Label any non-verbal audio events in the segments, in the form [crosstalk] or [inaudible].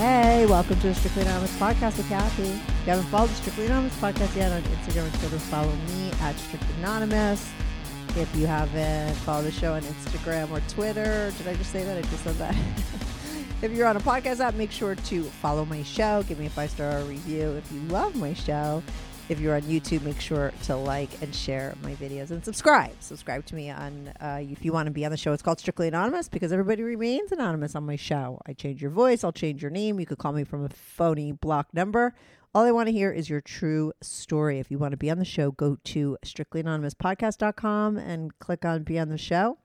Hey, welcome to the Strictly Anonymous podcast with Kathy. If you haven't followed the Strictly Anonymous podcast yet on Instagram and Twitter, follow me at Strictly Anonymous. If you haven't followed the show on Instagram or Twitter, did I just say that? I just said that. [laughs] if you're on a podcast app, make sure to follow my show. Give me a five star review if you love my show. If you're on YouTube, make sure to like and share my videos and subscribe. Subscribe to me on uh, if you want to be on the show. It's called Strictly Anonymous because everybody remains anonymous on my show. I change your voice, I'll change your name. You could call me from a phony block number. All I want to hear is your true story. If you want to be on the show, go to strictlyanonymouspodcast.com and click on Be on the Show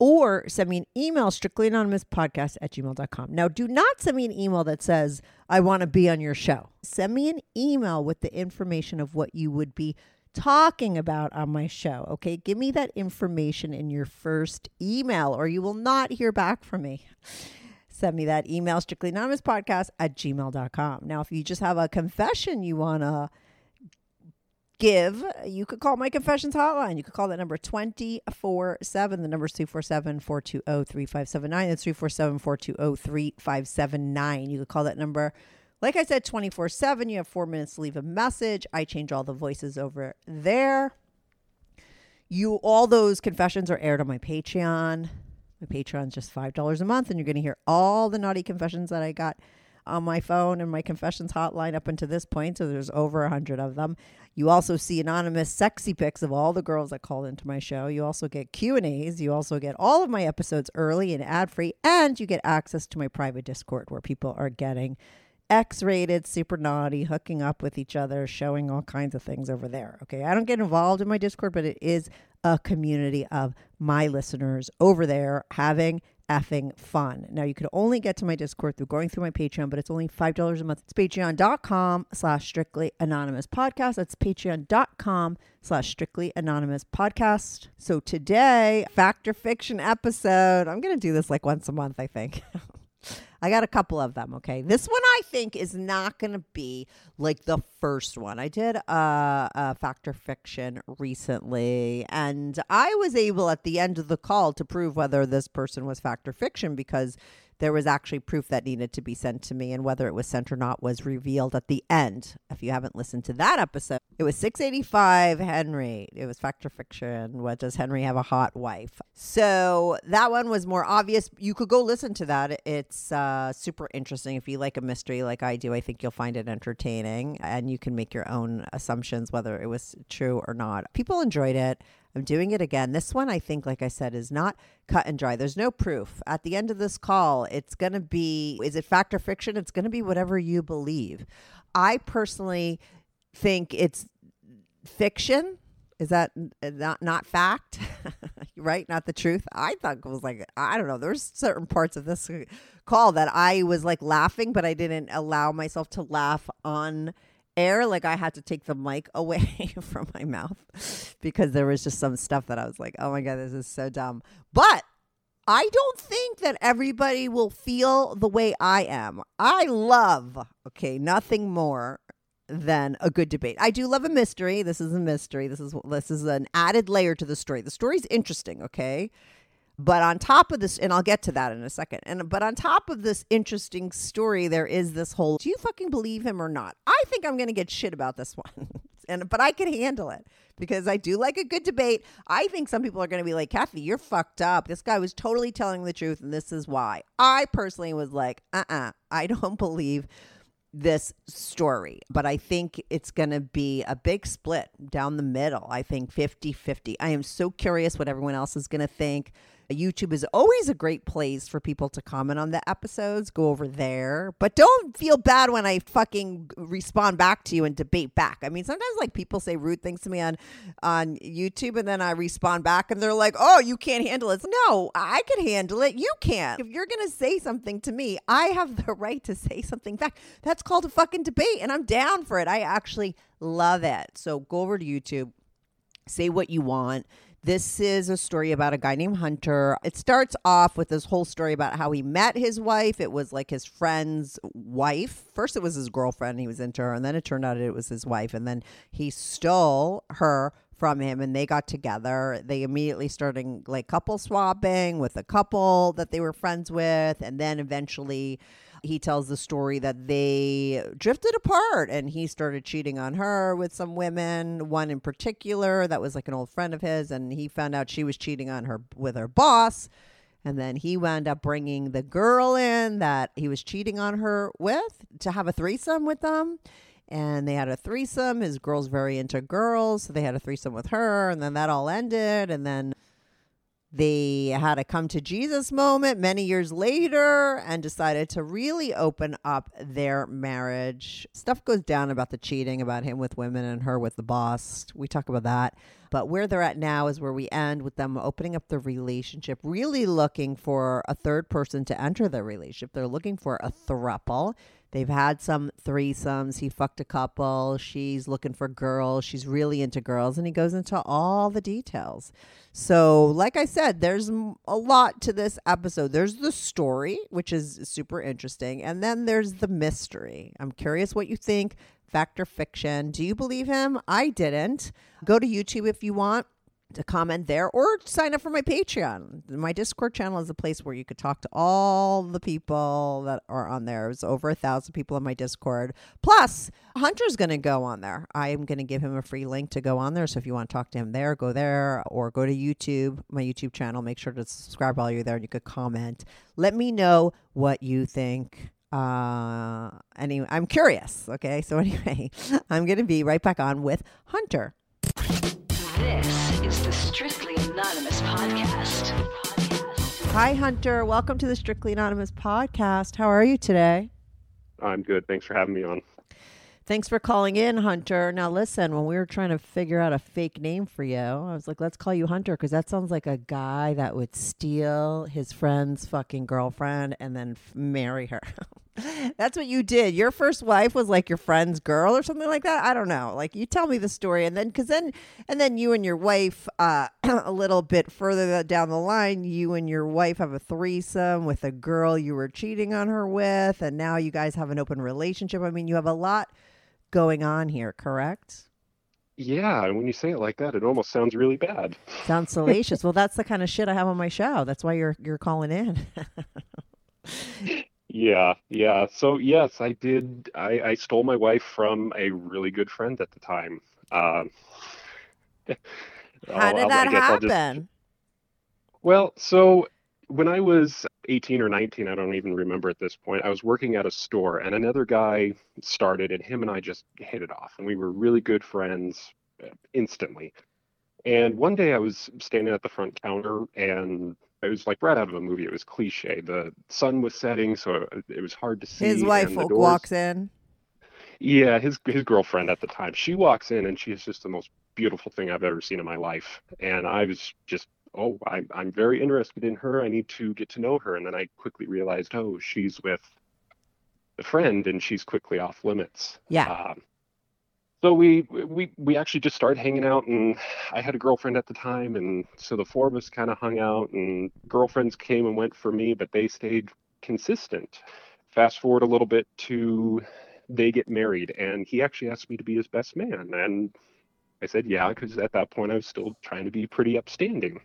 or send me an email strictlyanonymouspodcast at gmail.com now do not send me an email that says i want to be on your show. Send me an email with the information of what you would be talking about on my show okay? Give me that information in your first email or you will not hear back from me. Send me that email strictlyanonymouspodcast at gmail.com now if you just have a confession you want to give, you could call my confessions hotline. You could call that number 24 7. The number is 247 420 3579. That's 347 420 3579. You could call that number. Like I said, 24 7. You have four minutes to leave a message. I change all the voices over there. You all those confessions are aired on my Patreon. My Patreon's just five dollars a month, and you're going to hear all the naughty confessions that I got on my phone and my confessions hotline up until this point. So there's over a hundred of them. You also see anonymous sexy pics of all the girls that called into my show. You also get Q and A's. You also get all of my episodes early and ad free, and you get access to my private Discord where people are getting X-rated, super naughty, hooking up with each other, showing all kinds of things over there. Okay, I don't get involved in my Discord, but it is a community of my listeners over there having effing fun. Now you could only get to my Discord through going through my Patreon, but it's only five dollars a month. It's patreon.com slash strictly anonymous podcast. That's patreon.com slash strictly anonymous podcast. So today, fact or fiction episode. I'm gonna do this like once a month, I think. [laughs] I got a couple of them. Okay, this one I think is not going to be like the first one. I did a, a fact or fiction recently, and I was able at the end of the call to prove whether this person was fact or fiction because there was actually proof that needed to be sent to me, and whether it was sent or not was revealed at the end. If you haven't listened to that episode, it was 685 Henry. It was fact or fiction. What does Henry have a hot wife? So that one was more obvious. You could go listen to that. It's uh, super interesting. If you like a mystery like I do, I think you'll find it entertaining, and you can make your own assumptions whether it was true or not. People enjoyed it. I'm doing it again. This one, I think, like I said, is not cut and dry. There's no proof. At the end of this call, it's going to be is it fact or fiction? It's going to be whatever you believe. I personally think it's fiction. Is that uh, not not fact? [laughs] right? Not the truth. I thought it was like I don't know. There's certain parts of this call that I was like laughing, but I didn't allow myself to laugh on air like i had to take the mic [laughs] away from my mouth because there was just some stuff that i was like oh my god this is so dumb but i don't think that everybody will feel the way i am i love okay nothing more than a good debate i do love a mystery this is a mystery this is this is an added layer to the story the story's interesting okay but on top of this, and I'll get to that in a second. And but on top of this interesting story, there is this whole: Do you fucking believe him or not? I think I'm going to get shit about this one, [laughs] and but I can handle it because I do like a good debate. I think some people are going to be like, Kathy, you're fucked up. This guy was totally telling the truth, and this is why. I personally was like, uh, uh-uh, uh I don't [laughs] believe this story, but I think it's going to be a big split down the middle. I think 50 50. I am so curious what everyone else is going to think YouTube is always a great place for people to comment on the episodes. Go over there. But don't feel bad when I fucking respond back to you and debate back. I mean, sometimes like people say rude things to me on on YouTube and then I respond back and they're like, "Oh, you can't handle it." No, I can handle it. You can't. If you're going to say something to me, I have the [laughs] right to say something back. That's called a fucking debate and I'm down for it. I actually love it. So go over to YouTube, say what you want. This is a story about a guy named Hunter. It starts off with this whole story about how he met his wife. It was like his friend's wife. First, it was his girlfriend. He was into her, and then it turned out it was his wife. And then he stole her from him and they got together. They immediately started like couple swapping with a couple that they were friends with. And then eventually he tells the story that they drifted apart and he started cheating on her with some women, one in particular that was like an old friend of his. And he found out she was cheating on her with her boss. And then he wound up bringing the girl in that he was cheating on her with to have a threesome with them and they had a threesome. His girl's very into girls, so they had a threesome with her, and then that all ended, and then they had a come to Jesus moment many years later and decided to really open up their marriage. Stuff goes down about the cheating, about him with women and her with the boss. We talk about that. But where they're at now is where we end with them opening up the relationship, really looking for a third person to enter the relationship. They're looking for a thruple. They've had some threesomes. He fucked a couple. She's looking for girls. She's really into girls. And he goes into all the details. So, like I said, there's a lot to this episode. There's the story, which is super interesting. And then there's the mystery. I'm curious what you think. Fact or fiction. Do you believe him? I didn't. Go to YouTube if you want to comment there or sign up for my Patreon. My Discord channel is a place where you could talk to all the people that are on there. There's over a thousand people on my Discord. Plus, Hunter's going to go on there. I am going to give him a free link to go on there. So if you want to talk to him there, go there or go to YouTube, my YouTube channel. Make sure to subscribe while you're there and you could comment. Let me know what you think uh anyway i'm curious okay so [laughs] anyway i'm gonna be right back on with hunter This is the Strictly Anonymous podcast. Hi, Hunter. Welcome to the Strictly Anonymous podcast. How are you today? I'm good. Thanks for having me on. Thanks for calling in, Hunter. Now, listen, when we were trying to figure out a fake name for you, I was like, let's call you Hunter because that sounds like a guy that would steal his friend's fucking girlfriend and then f- marry her. [laughs] That's what you did. Your first wife was like your friend's girl or something like that. I don't know. Like you tell me the story, and then because then and then you and your wife, uh, [clears throat] a little bit further down the line, you and your wife have a threesome with a girl you were cheating on her with, and now you guys have an open relationship. I mean, you have a lot going on here. Correct? Yeah, and when you say it like that, it almost sounds really bad. Sounds [laughs] salacious. well, that's the kind of shit I have on my show. That's why you're you're calling in. [laughs] Yeah, yeah. So yes, I did. I, I stole my wife from a really good friend at the time. Um, [laughs] How did I'll- that I just- happen? Well, so when I was 18 or 19, I don't even remember at this point, I was working at a store and another guy started, and him and I just hit it off, and we were really good friends uh, instantly. And one day I was standing at the front counter, and it was like right out of a movie. It was cliche. The sun was setting, so it, it was hard to see. His wife doors- walks in. yeah, his his girlfriend at the time. She walks in and she is just the most beautiful thing I've ever seen in my life. And I was just, oh, I'm I'm very interested in her. I need to get to know her. And then I quickly realized, oh, she's with a friend and she's quickly off limits. Yeah. Um, so we we we actually just started hanging out and I had a girlfriend at the time and so the four of us kind of hung out and girlfriends came and went for me, but they stayed consistent. Fast forward a little bit to they get married and he actually asked me to be his best man and i said yeah because at that point i was still trying to be pretty upstanding.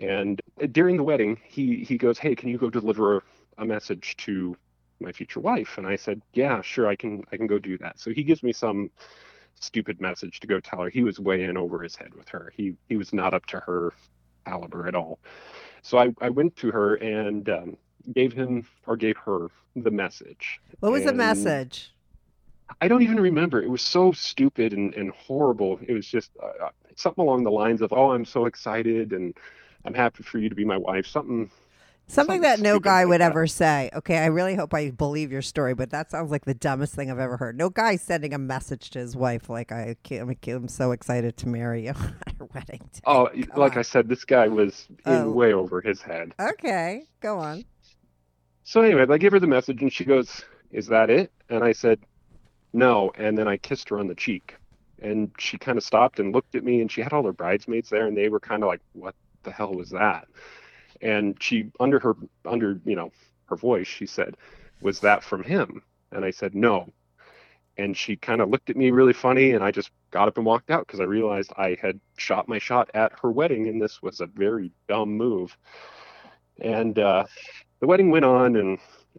And during the wedding he he goes hey can you go deliver a message to my future wife? And i said yeah sure i can i can go do that. So he gives me some stupid message to go tell her. He was way in over his head with her. He he was not up to her caliber at all. So i i went to her and um, gave him or gave her the message. What was the message? I don't even remember. It was so stupid and, and horrible. It was just uh, uh, something along the lines of, "Oh, I'm so excited and I'm happy for you to be my wife. Something Something Something that no guy like would that. ever say. Okay, I really hope I believe your story, but that sounds like the dumbest thing I've ever heard. No guy sending a message to his wife like, "I can't, I'm so excited to marry you [laughs] at wedding." day." Oh, like God. I said, this guy was in Oh. way over his head. Okay, go on. So anyway, I give her the message and she goes, "Is that it?" And I said, "No." And then I kissed her on the cheek, and she kind of stopped and looked at me, and she had all her bridesmaids there, and they were kind of like, "What the hell was that?" And she, under her, under you know, her voice, she said, "Was that from him?" And I said, "No." And she kind of looked at me really funny, and I just got up and walked out because I realized I had shot my shot at her wedding, and this was a very dumb move. And uh, the wedding went on, and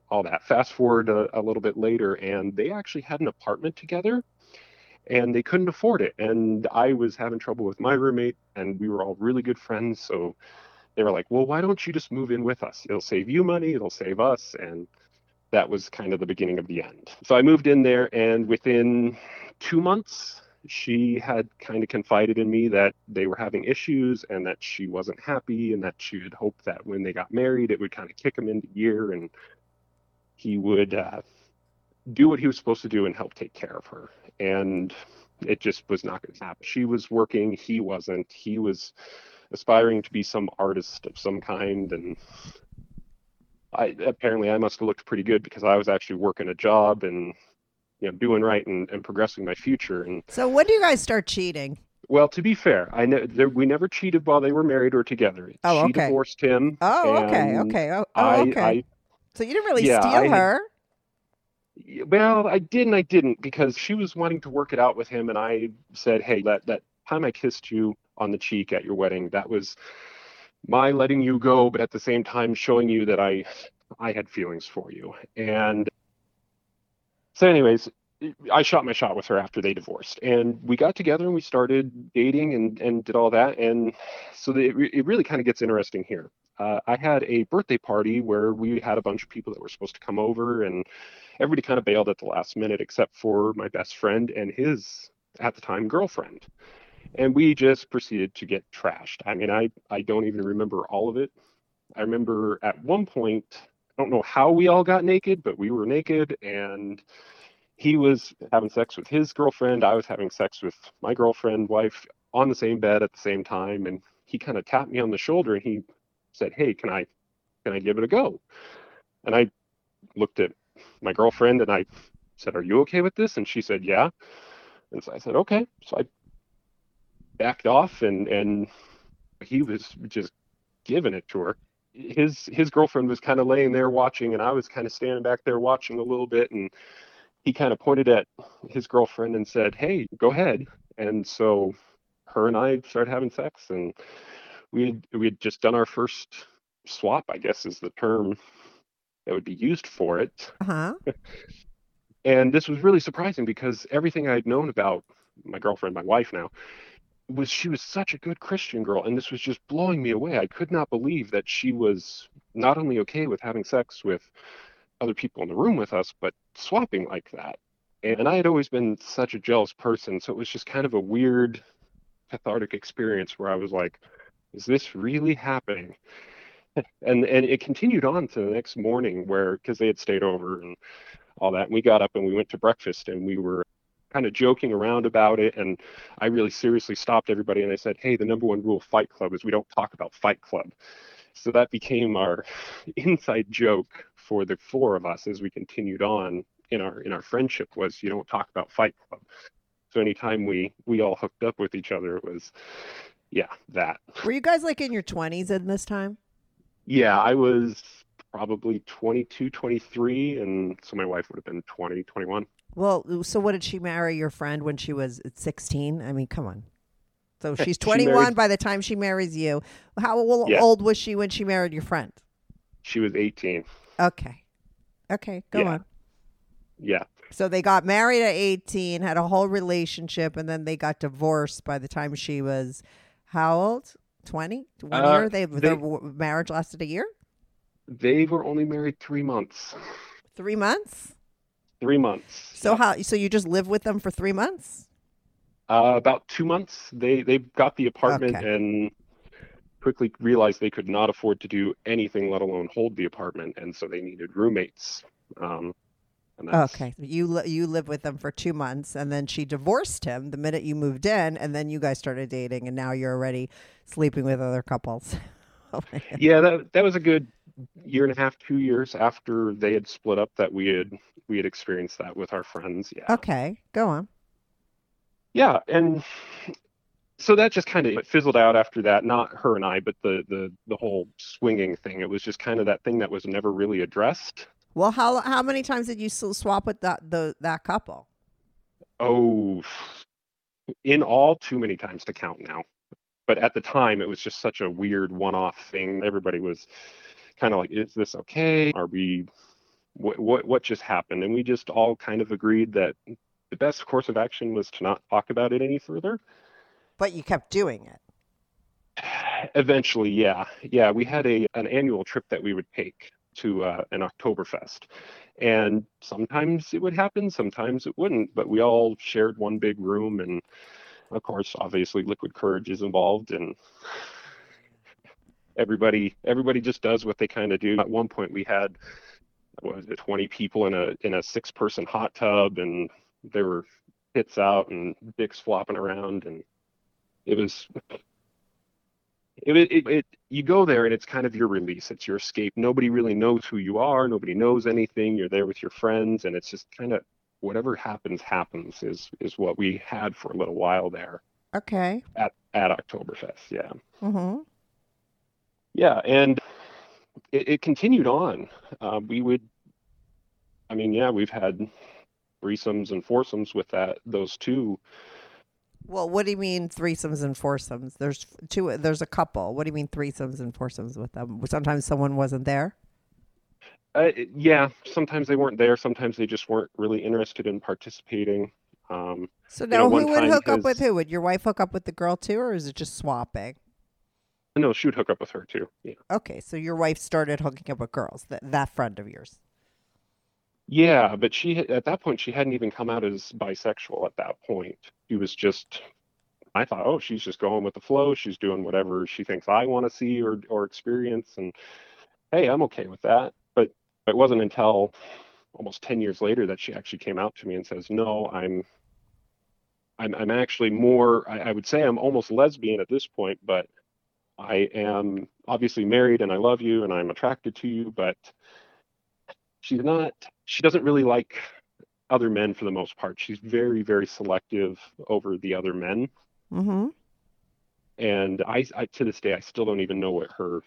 all that. Fast forward a, a little bit later, and they actually had an apartment together, and they couldn't afford it. And I was having trouble with my roommate, and we were all really good friends. So they were like, "Well, why don't you just move in with us? It'll save you money. It'll save us." And that was kind of the beginning of the end. So I moved in there, and within two months, she had kind of confided in me that they were having issues and that she wasn't happy and that she had hoped that when they got married, it would kind of kick them into gear and he would uh, do what he was supposed to do and help take care of her. And it just was not going to happen. She was working, he wasn't. He was aspiring to be some artist of some kind and I apparently I must have looked pretty good because I was actually working a job and you know doing right and, and progressing my future and So when do you guys start cheating? well to be fair I know there, we never cheated while they were married or together Oh, she okay. divorced him Oh, okay, okay, oh, oh, I, okay. I so you didn't really yeah, steal I her. well I didn't I didn't because she was wanting to work it out with him and I said hey that that time I kissed you on the cheek at your wedding that was my letting you go but at the same time showing you that I I had feelings for you and so anyways I shot my shot with her after they divorced and we got together and we started dating and and did all that and so it, it really kind of gets interesting here. Uh, I had a birthday party where we had a bunch of people that were supposed to come over and everybody kind of bailed at the last minute except for my best friend and his at the time girlfriend. And we just proceeded to get trashed. I mean i i don't even remember all of it. I remember at one point i don't know how we all got naked but we were naked and he was having sex with his girlfriend i was having sex with my girlfriend wife on the same bed at the same time and he kind of tapped me on the shoulder and he said hey can i can i give it a go and i looked at my girlfriend and I said, Are you okay with this? And she said, Yeah. And so I said, Okay. So I backed off and and he was just giving it to her. His his girlfriend was kind of laying there watching and I was kind of standing back there watching a little bit and he kind of pointed at his girlfriend and said, Hey, go ahead. And so her and I started having sex and we had, we had just done our first swap, I guess is the term that would be used for it. Uh huh. [laughs] And this was really surprising because everything I'd known about my girlfriend, my wife now, was she was such a good Christian girl. And this was just blowing me away. I could not believe that she was not only okay with having sex with other people in the room with us, but swapping like that. And I had always been such a jealous person. So it was just kind of a weird, cathartic experience where I was like, is this really happening? [laughs] and and it continued on to the next morning where because they had stayed over and all that and we got up and we went to breakfast and we were kind of joking around about it and i really seriously stopped everybody and i said hey the number one rule of fight club is we don't talk about fight club so that became our [laughs] inside joke for the four of us as we continued on in our in our friendship was you don't talk about fight club so anytime we we all hooked up with each other it was yeah that Were you guys like in your twenties in this time? yeah, I was probably 22, 23, and so my wife would have been 20, 21. Well, so what did she marry your friend when she was sixteen? I mean, come on. So she's She twenty one married- by the time she marries you. How ol- Yeah. old was she when she married your friend? She was 18. Okay. Okay, go Yeah. on. Yeah. So they got married at 18, had a whole relationship, and then they got divorced by the time she was how old? 20? One Uh, year? They, they- their marriage lasted a year? They were only married three months. Three months? Three months. So how? So you just live with them for three months? Uh, about two months. They they got the apartment Okay. and quickly realized they could not afford to do anything, let alone hold the apartment, and so they needed roommates. Um, and that's- Okay, you li- you lived with them for two months, and then she divorced him the minute you moved in, and then you guys started dating, and now you're already sleeping with other couples. [laughs] Oh. Yeah, that that was a good year and a half, two years after they had split up that we had we had experienced that with our friends. Yeah. okay, go on. Yeah, and so that just kind of fizzled out after that. Not her and I, but the the the whole swinging thing. It was just kind of that thing that was never really addressed. Well, how how many times did you swap with that the that couple? Oh, in all, too many times to count now. But at the time, it was just such a weird one-off thing. Everybody was kind of like, "Is this okay? Are we? What what what just happened?" And we just all kind of agreed that the best course of action was to not talk about it any further. But you kept doing it. [sighs] Eventually, yeah, yeah, we had a an annual trip that we would take to uh, an Oktoberfest, and sometimes it would happen, sometimes it wouldn't. But we all shared one big room, and of course, obviously, liquid courage is involved, and [sighs] everybody everybody just does what they kind of do. At one point, we had what was it, 20 people in a in a six person hot tub, and there were hits out and dicks flopping around, and it was it, it, it you go there and it's kind of your release. It's your escape. Nobody really knows who you are. Nobody knows anything. You're there with your friends and it's just kind of whatever happens happens is is what we had for a little while there. Okay. at at oktoberfest yeah. Mm-hmm. yeah and it, it continued on. Uh, we would i mean yeah we've had threesomes and foursomes with that those two Well, what do you mean threesomes and foursomes? There's two. There's a couple. What do you mean threesomes and foursomes with them? Sometimes someone wasn't there. Uh, yeah, sometimes they weren't there. Sometimes they just weren't really interested in participating. Um, So know, now, one who would hook up with who? Would your wife hook up with the girl too, or is it just swapping? no, she would hook up with her too. Yeah, Okay, so your wife started hooking up with girls. That that friend of yours. Yeah, but she at that point she hadn't even come out as bisexual. At that point, she was just. I thought, oh, she's just going with the flow. She's doing whatever she thinks I want to see or or experience, and hey, I'm okay with that. But it wasn't until almost 10 years later that she actually came out to me and says, no, I'm I'm, I'm actually more, I, I would say I'm almost lesbian at this point, but I am obviously married and I love you and I'm attracted to you, but she's not, she doesn't really like other men for the most part. She's very, very selective over the other men. Mm-hmm. And I, I to this day, I still don't even know what her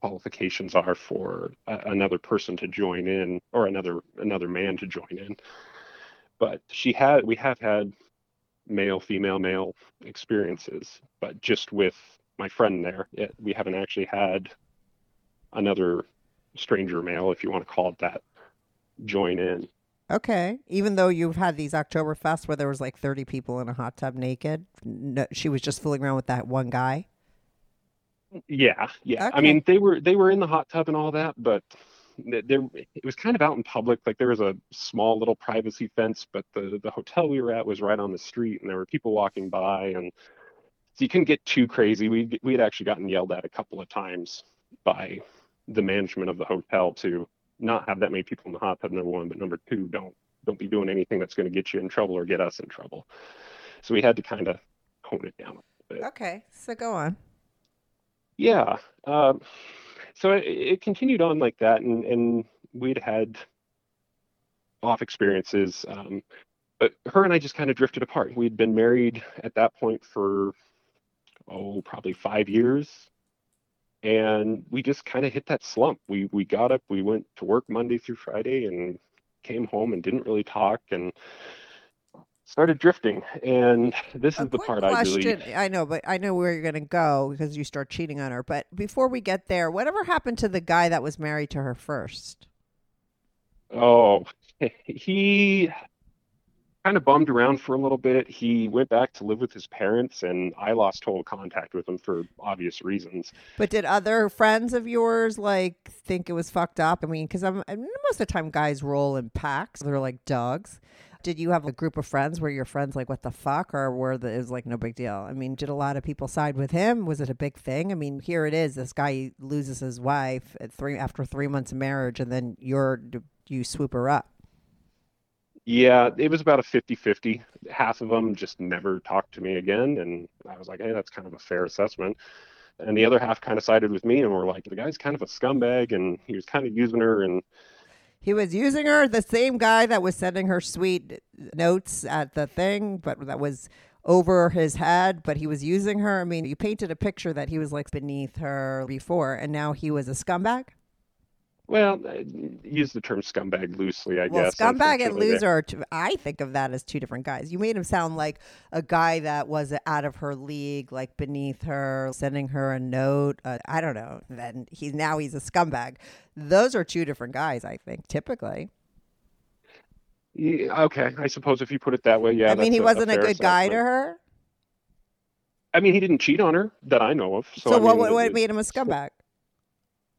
qualifications are for a, another person to join in or another another man to join in. But she had, we have had male, female, male experiences, but just with my friend there, it, we haven't actually had another stranger male, if you want to call it that, join in. Okay. Even though you've had these Oktoberfest where there was like 30 people in a hot tub naked, no, she was just fooling around with that one guy. Yeah, yeah. Okay. I mean, they were they were in the hot tub and all that, but there it was kind of out in public. Like there was a small little privacy fence, but the the hotel we were at was right on the street, and there were people walking by, and so you couldn't get too crazy. We we had actually gotten yelled at a couple of times by the management of the hotel to not have that many people in the hot tub. Number one, but number two, don't don't be doing anything that's going to get you in trouble or get us in trouble. So we had to kind of hone it down a bit. Okay. So go on. Yeah. Um, so it, it continued on like that, and, and we'd had off experiences. Um, but her and I just kind of drifted apart. We'd been married at that point for, oh, probably five years. And we just kind of hit that slump. We we got up, we went to work Monday through Friday, and came home and didn't really talk, and started drifting. And this is the part I really question. I know, but I know where you're going to go because you start cheating on her. But before we get there, whatever happened to the guy that was married to her first? Oh, [laughs] he kind of bummed around for a little bit. He went back to live with his parents, and I lost total contact with him for obvious reasons. But did other friends of yours like think it was fucked up? I mean, because I'm most of the time guys roll in packs. They're like dogs. Did you have a group of friends where your friends like, what the fuck? Or were the, it was like no big deal? I mean, did a lot of people side with him? Was it a big thing? I mean, here it is. This guy loses his wife at three after three months of marriage, and then you're you swoop her up. Yeah, it was about a 50-50. Half of them just never talked to me again, and I was like, hey, that's kind of a fair assessment. And the other half kind of sided with me and were like, the guy's kind of a scumbag, and he was kind of using her, and He was using her, the same guy that was sending her sweet notes at the thing, but that was over his head, but he was using her. I mean, you painted a picture that he was like beneath her before, and now he was a scumbag. Well, use the term scumbag loosely, I Well, guess. scumbag and loser are. Two, I think of that as two different guys. You made him sound like a guy that was out of her league, like beneath her, sending her a note. Uh, I don't know. Then he's now he's a scumbag. Those are two different guys. I think typically. Yeah, okay, I suppose if you put it that way, yeah. I mean, he wasn't a, fair good guy to her. I mean, he didn't cheat on her that I know of. So, So, I mean, what, what made him a scumbag?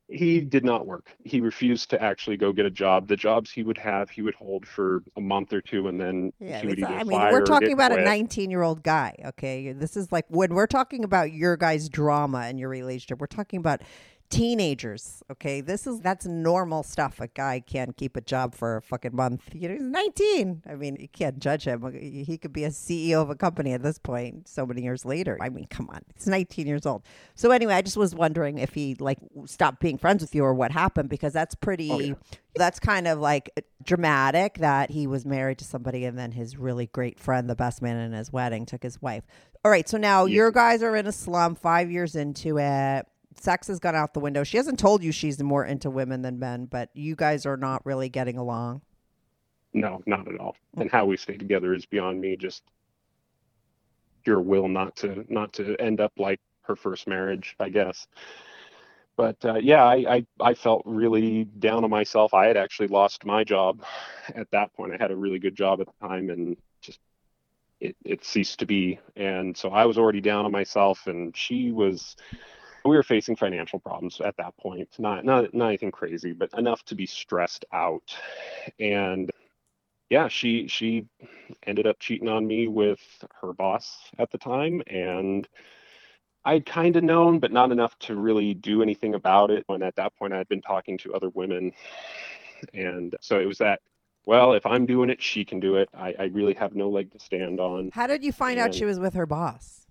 He did not work. He refused to actually go get a job. The jobs he would have, he would hold for a month or two, and then Yeah, he would either I mean, we're talking about a 19 year old guy. Okay, this is like when we're talking about your guys' drama in your relationship. We're talking about teenagers. Okay, this is that's normal stuff. A guy can't keep a job for a fucking month. You know, he's 19. I mean, you can't judge him. He could be a CEO of a company at this point. So many years later. I mean, come on, he's 19 years old. So anyway, I just was wondering if he like stopped being friends with you or what happened because that's pretty. Oh, yeah. That's kind of like dramatic that he was married to somebody and then his really great friend, the best man in his wedding, took his wife. All right, so now Yeah. your guys are in a slum, five years into it. Sex has gone out the window. She hasn't told you she's more into women than men, but you guys are not really getting along. No, not at all. And how we stay together is beyond me. Just your will not to not to end up like her first marriage, I guess. But uh, yeah, I, I I felt really down on myself. I had actually lost my job at that point. I had a really good job at the time, and just it it ceased to be. And so I was already down on myself, and she was. We were facing financial problems at that point. Not not not anything crazy, but enough to be stressed out. And yeah, she she ended up cheating on me with her boss at the time, and I'd kind of known, but not enough to really do anything about it. And at that point, I had been talking to other women, and so it was that. Well, if I'm doing it, she can do it. I, I really have no leg to stand on. How did you find out she was with her boss?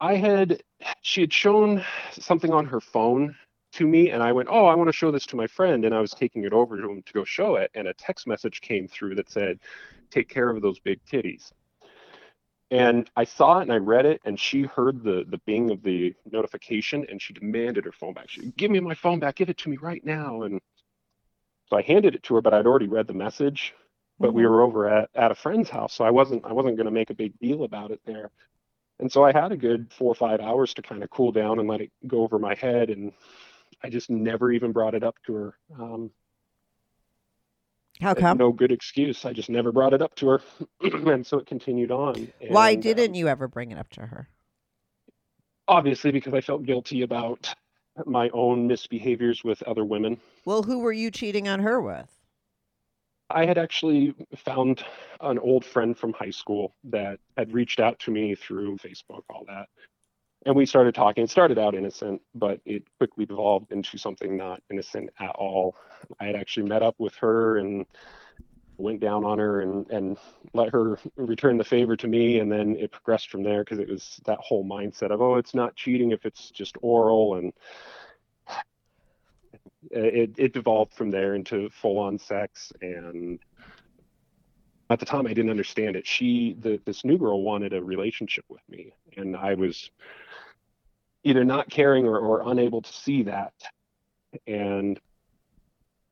I had she had shown something on her phone to me and I went, "Oh, I want to show this to my friend." And I was taking it over to him to go show it and a text message came through that said, "Take care of those big titties." And I saw it and I read it and she heard the the bing of the notification and she demanded her phone back. She, "Give me my phone back. Give it to me right now." And so I handed it to her, but I'd already read the message. But we Mhm. were over at, at a friend's house, so I wasn't I wasn't going to make a big deal about it there. And so I had a good four or five hours to kind of cool down and let it go over my head. And I just never even brought it up to her. Um, How come? No good excuse. I just never brought it up to her. [clears throat] and so it continued on. Why didn't um, you ever bring it up to her? obviously, because I felt guilty about my own misbehaviors with other women. Well, who were you cheating on her with? I had actually found an old friend from high school that had reached out to me through Facebook, all that. And we started talking. It started out innocent, but it quickly devolved into something not innocent at all. I had actually met up with her and went down on her and, and let her return the favor to me. And then it progressed from there because it was that whole mindset of, oh, it's not cheating if it's just oral. And it, it devolved from there into full on sex. And at the time, I didn't understand it. She, the, this new girl, wanted a relationship with me. And I was either not caring or, or unable to see that. And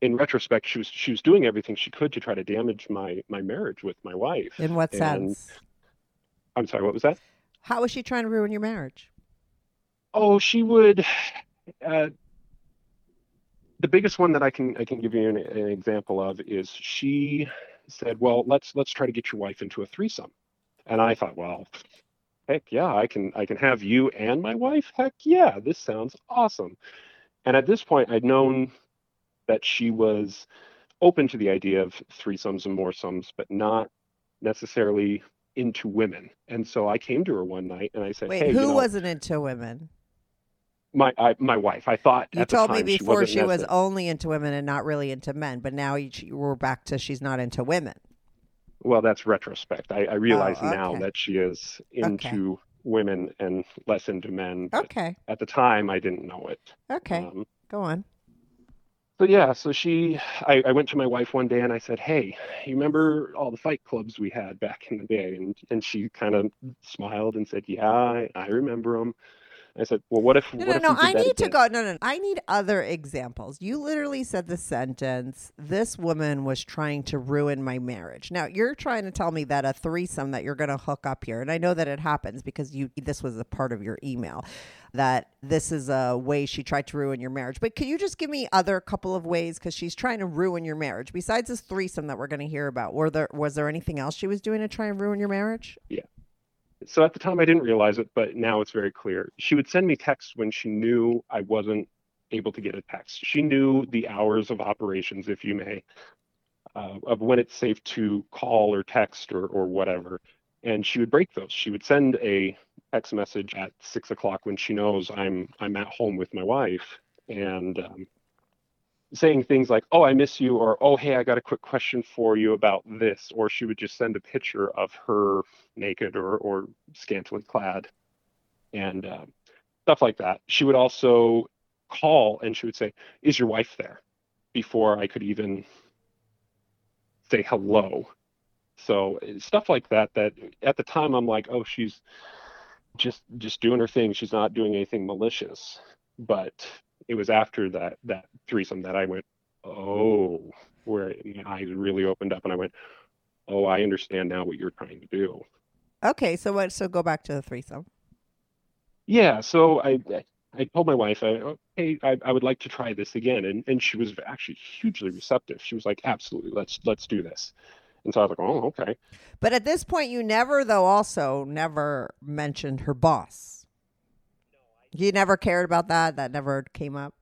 in retrospect, she was she was doing everything she could to try to damage my my marriage with my wife. In what And- sense? I'm sorry, what was that? How was she trying to ruin your marriage? Oh, she would. Uh, the biggest one that I can I can give you an, an example of is she said, "Well, let's let's try to get your wife into a threesome," and I thought, "Well, heck yeah, I can I can have you and my wife. Heck yeah, this sounds awesome." And at this point, I'd known that she was open to the idea of threesomes and more sums, but not necessarily into women. And so I came to her one night and I said, Wait, "Hey, who you know, wasn't into women? My I, my wife? I thought You at told me time she before wasn't she, was only into women and not really into men, but now you, we're back to she's not into women. Well, that's retrospect. I, I realize now Oh, okay. that she is into women and less into men. Okay, at the time, I didn't know it. okay, Um, go on. so yeah, so she, I, I went to my wife one day and I said, "Hey, you remember all the fight clubs we had back in the day?" And and she kind of smiled and said, "Yeah, I, I remember them." I said, "Well, what if No, what no, if no. I need to go. No, no, no. I need other examples. You literally said the sentence, this woman was trying to ruin my marriage. Now, you're trying to tell me that a threesome that you're going to hook up here, and I know that it happens because you this was a part of your email, that this is a way she tried to ruin your marriage. But could you just give me other couple of ways because she's trying to ruin your marriage besides this threesome that we're going to hear about? Were there was there anything else she was doing to try and ruin your marriage? So at the time, I didn't realize it, but now it's very clear. She would send me texts when she knew I wasn't able to get a text. She knew the hours of operations, if you may, uh, of when it's safe to call or text or, or whatever. And she would break those. She would send a text message at six o'clock when she knows I'm I'm at home with my wife, and um, saying things like, "Oh, I miss you," or "Oh, hey, I got a quick question for you about this," or she would just send a picture of her naked or or scantily clad, and uh, stuff like that. She would also call and she would say, "Is your wife there?" Before I could even say hello. So uh, stuff like that. That at the time I'm like, "Oh, she's just just doing her thing. She's not doing anything malicious." But it was after that that threesome that I went, "Oh," where my eyes really opened up and I went, "Oh, I understand now what you're trying to do." Okay, so what? So go back to the threesome. Yeah, so I I told my wife, I, hey, I, I would like to try this again, and and she was actually hugely receptive. She was like, absolutely, let's let's do this. And so I was like, oh, okay. But at this point, you never, though, also never mentioned her boss. You never cared about that. That never came up.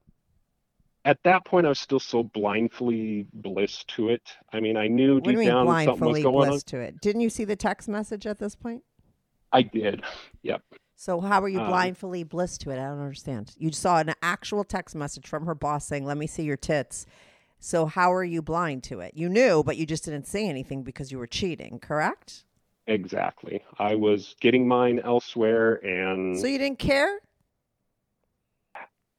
At that point, I was still so blindly bliss to it. I mean, I knew What do deep you mean down something was going on. to it? Didn't you see the text message at this point? I did. Yep. So how were you Um, blindfully bliss to it? I don't understand. You saw an actual text message from her boss saying, "Let me see your tits." So how are you blind to it? You knew, but you just didn't say anything because you were cheating. Correct? Exactly. I was getting mine elsewhere, and So you didn't care?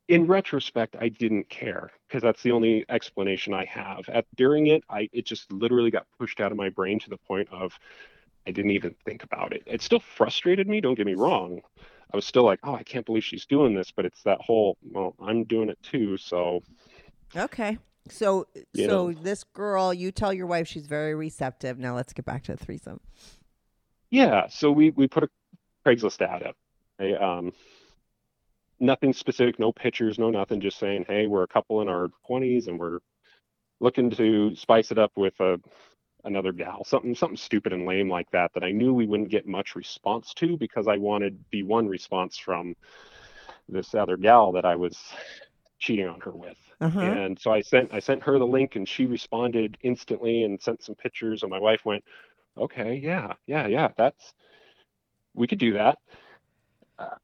In retrospect, I didn't care because that's the only explanation I have. At during it, I it just literally got pushed out of my brain to the point of I didn't even think about it. It still frustrated me. Don't get me wrong. I was still like, oh, I can't believe she's doing this, but it's that whole, well, I'm doing it too. So Okay. So You so know. this girl, you tell your wife she's very receptive. Now let's get back to the threesome. yeah, so we we put a Craigslist ad up. I, um, nothing specific, no pictures, no nothing. Just saying, hey, we're a couple in our 20s and we're looking to spice it up with a another gal, something something stupid and lame like that. That I knew we wouldn't get much response to because I wanted the one response from this other gal that I was cheating on her with. Uh-huh. And so I sent I sent her the link and she responded instantly and sent some pictures and my wife went, "Okay, yeah, yeah, yeah, that's we could do that." Uh,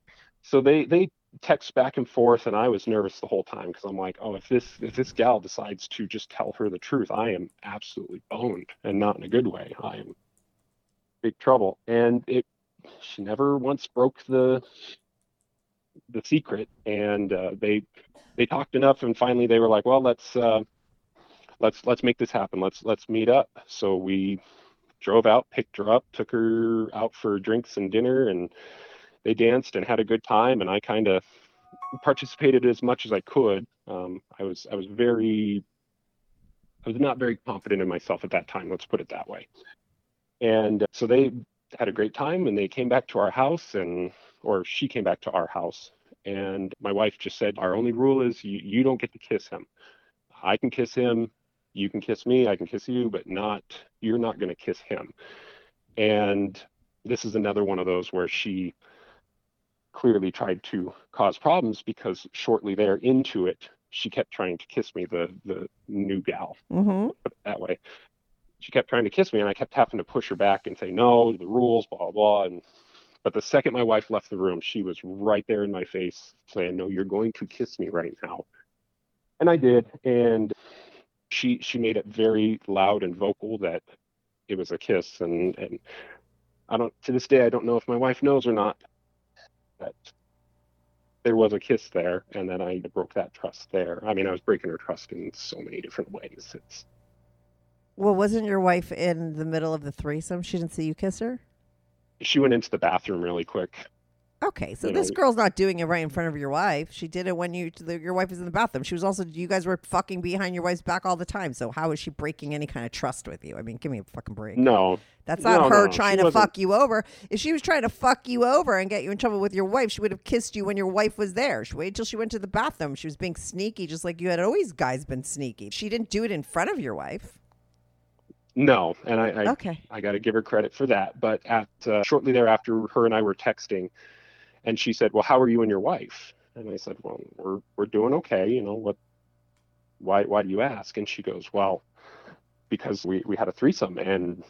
so they they text back and forth and I was nervous the whole time because I'm like, "Oh, if this if this gal decides to just tell her the truth, I am absolutely boned and not in a good way. I am big trouble." And it she never once broke the the secret and uh, they they talked enough and finally they were like well let's uh, let's let's make this happen let's let's meet up so we drove out picked her up took her out for drinks and dinner and they danced and had a good time and i kind of participated as much as i could. Um, i was i was very i was not very confident in myself at that time let's put it that way. And uh, so they had a great time and they came back to our house and or she came back to our house and my wife just said our only rule is you, you don't get to kiss him. I can kiss him you can kiss me i can kiss you but not you're not going to kiss him. And this is another one of those where she clearly tried to cause problems because shortly there into it she kept trying to kiss me, the the new gal, Mm-hmm. that way. She kept trying to kiss me, and I kept having to push her back and say no, the rules, blah blah blah. And but the second my wife left the room, she was right there in my face saying, "No, you're going to kiss me right now." And I did, and she she made it very loud and vocal that it was a kiss, and and I don't to this day I don't know if my wife knows or not that there was a kiss there, and then I broke that trust there. I mean, I was breaking her trust in so many different ways. It's Well, wasn't your wife in the middle of the threesome? She didn't see you kiss her? she went into the bathroom really quick. Okay, so You this know- girl's not doing it right in front of your wife. She did it when you the, your wife was in the bathroom. She was also you guys were fucking behind your wife's back all the time. So how is she breaking any kind of trust with you? I mean, give me a fucking break. No, That's not No, her no, trying to wasn't- fuck you over. If she was trying to fuck you over and get you in trouble with your wife, she would have kissed you when your wife was there. She waited till she went to the bathroom. She was being sneaky, just like you had always guys been sneaky. She didn't do it in front of your wife. no, and I I, Okay. I got to give her credit for that. But at uh, shortly thereafter, her and I were texting, and she said, "Well, how are you and your wife?" And I said, "Well, we're we're doing okay. You know what? Why why do you ask?" And she goes, "Well, because we we had a threesome and."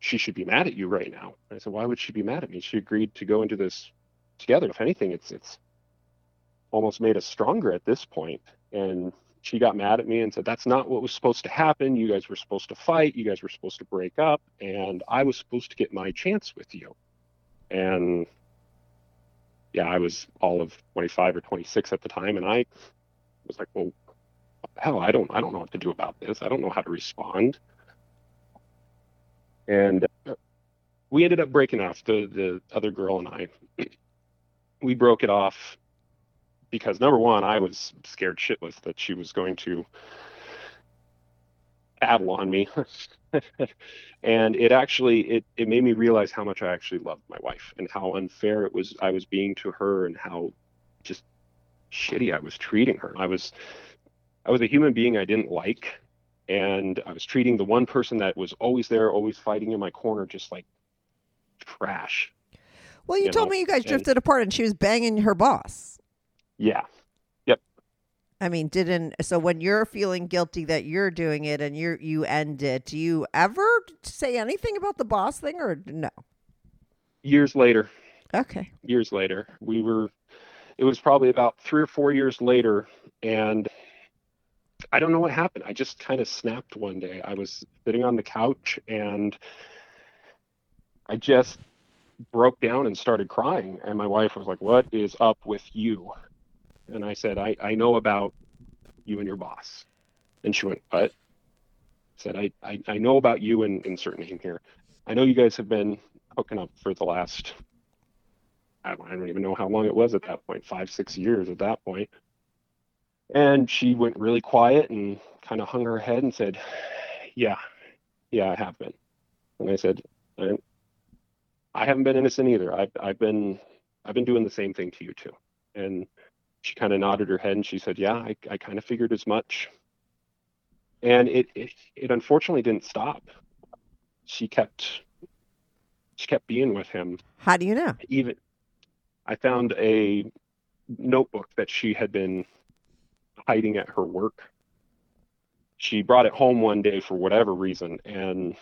She should be mad at you right now. I said, "Why would she be mad at me? She agreed to go into this together. If anything, it's it's almost made us stronger at this point." And she got mad at me and said, That's not what was supposed to happen. You guys were supposed to fight. You guys were supposed to break up. And I was supposed to get my chance with you. And yeah, I was all of 25 or 26 at the time. And I was like, Well, hell, I don't, I don't know what to do about this. I don't know how to respond. And uh, we ended up breaking off the, the other girl and I, [clears throat] we broke it off because number one, I was scared shitless that she was going to tattle on me. [laughs] and it actually it, it made me realize how much I actually loved my wife and how unfair it was I was being to her and how just shitty I was treating her. I was I was a human being I didn't like and I was treating the one person that was always there, always fighting in my corner just like trash. Well, you, You told know, me you guys and- drifted apart and she was banging her boss. Yeah. I mean, didn't so when you're feeling guilty that you're doing it and you you end it, do you ever say anything about the boss thing or no? Years later, Okay. years later. We were, it was probably about three or four years later, and I don't know what happened. I just kind of snapped one day. I was sitting on the couch and I just broke down and started crying. And my wife was like, What is up with you? And I said, I, I know about you and your boss. And she went, What? I said, I, I, I know about you and insert name here. I know you guys have been hooking up for the last I don't, I don't even know how long it was at that point, five, six years at that point. And she went really quiet and kind of hung her head and said, Yeah, yeah, I have been. And I said, I, I haven't been innocent either. I've, I've been, I've been doing the same thing to you too. And she kind of nodded her head and she said, Yeah, I, I kind of figured as much. And it, it, it unfortunately didn't stop. She kept, she kept being with him How do you know? even I found a notebook that she had been hiding at her work. She brought it home one day for whatever reason, and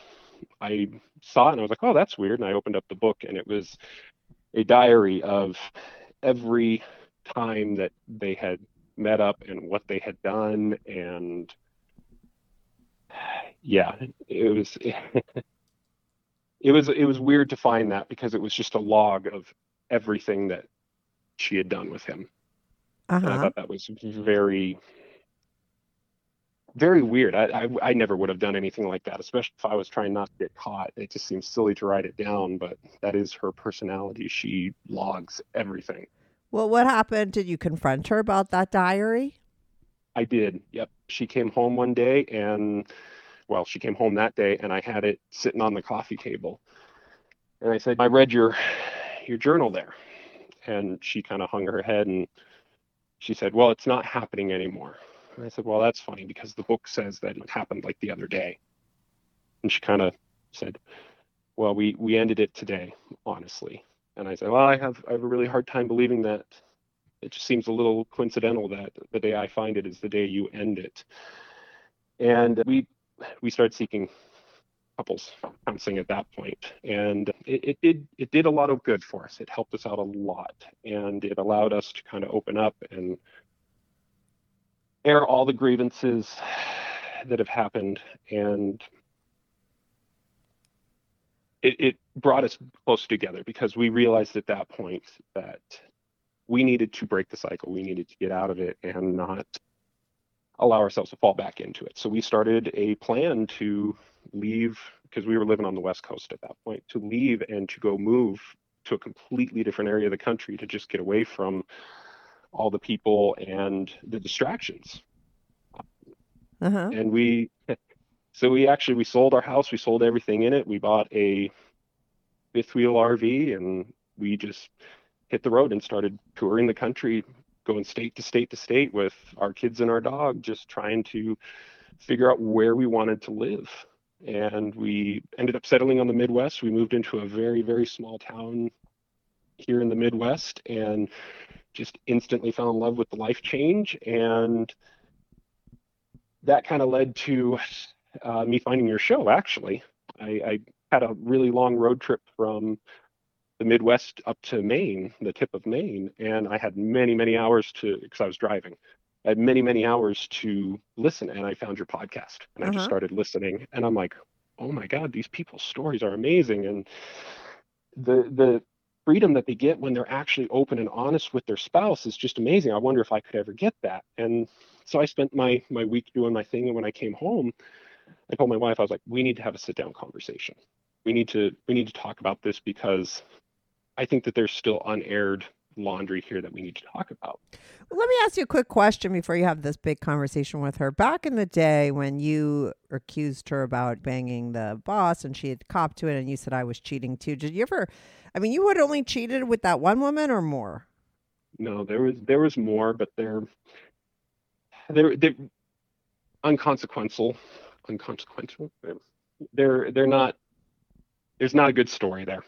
I saw it and I was like, "Oh, that's weird." And I opened up the book, and it was a diary of every time that they had met up and what they had done, and yeah, it was. [laughs] It was it was weird to find that because it was just a log of everything that she had done with him. Uh And I thought that was very, very weird. I, I, I never would have done anything like that, especially if I was trying not to get caught. It just seems silly to write it down, but that is her personality. She logs everything. Well, what happened? Did you confront her about that diary? I did. Yep. She came home one day and, well, she came home that day and I had it sitting on the coffee table. And I said, I read your, your journal there. And she kind of hung her head and she said, Well, it's not happening anymore. And I said, Well, that's funny because the book says that it happened like the other day. And she kind of said, Well, we, we ended it today, honestly. And I said, Well, I have I have a really hard time believing that it just seems a little coincidental that the day I find it is the day you end it. And we we started seeking couples counseling at that point, and it, it did it did a lot of good for us. It helped us out a lot, and it allowed us to kind of open up and air all the grievances that have happened and it, it brought us close together because we realized at that point that we needed to break the cycle. We needed to get out of it and not allow ourselves to fall back into it. So we started a plan to leave because we were living on the west coast at that point to leave and to go move to a completely different area of the country to just get away from all the people and the distractions. Uh-huh. and we [laughs] so we actually we sold our house we sold everything in it. We bought a fifth wheel rv and we just hit the road and started touring the country going state to state to state with our kids and our dog just trying to figure out where we wanted to live. And we ended up settling on the midwest. We moved into a very very small town here in the midwest and just instantly fell in love with the life change. And that kind of led to uh, me finding your show. Actually, I, I had a really long road trip from the Midwest up to Maine, the tip of Maine, and I had many, many hours to because I was driving. I had many, many hours to listen, and I found your podcast, and I Uh-huh. just started listening, and I'm like, oh my god, these people's stories are amazing, and the the freedom that they get when they're actually open and honest with their spouse is just amazing. I wonder if I could ever get that, and so I spent my my week doing my thing, and when I came home, I told my wife I was like, we need to have a sit down conversation. We need to we need to talk about this because I think that there's still unaired laundry here that we need to talk about. Let me ask you a quick question before you have this big conversation with her. Back in the day when you accused her about banging the boss and she had copped to it and you said I was cheating too, did you ever I mean you had only cheated with that one woman or more? No, there was there was more, but they're they're they're unconsequential, unconsequential. They're they're not. There's not a good story there.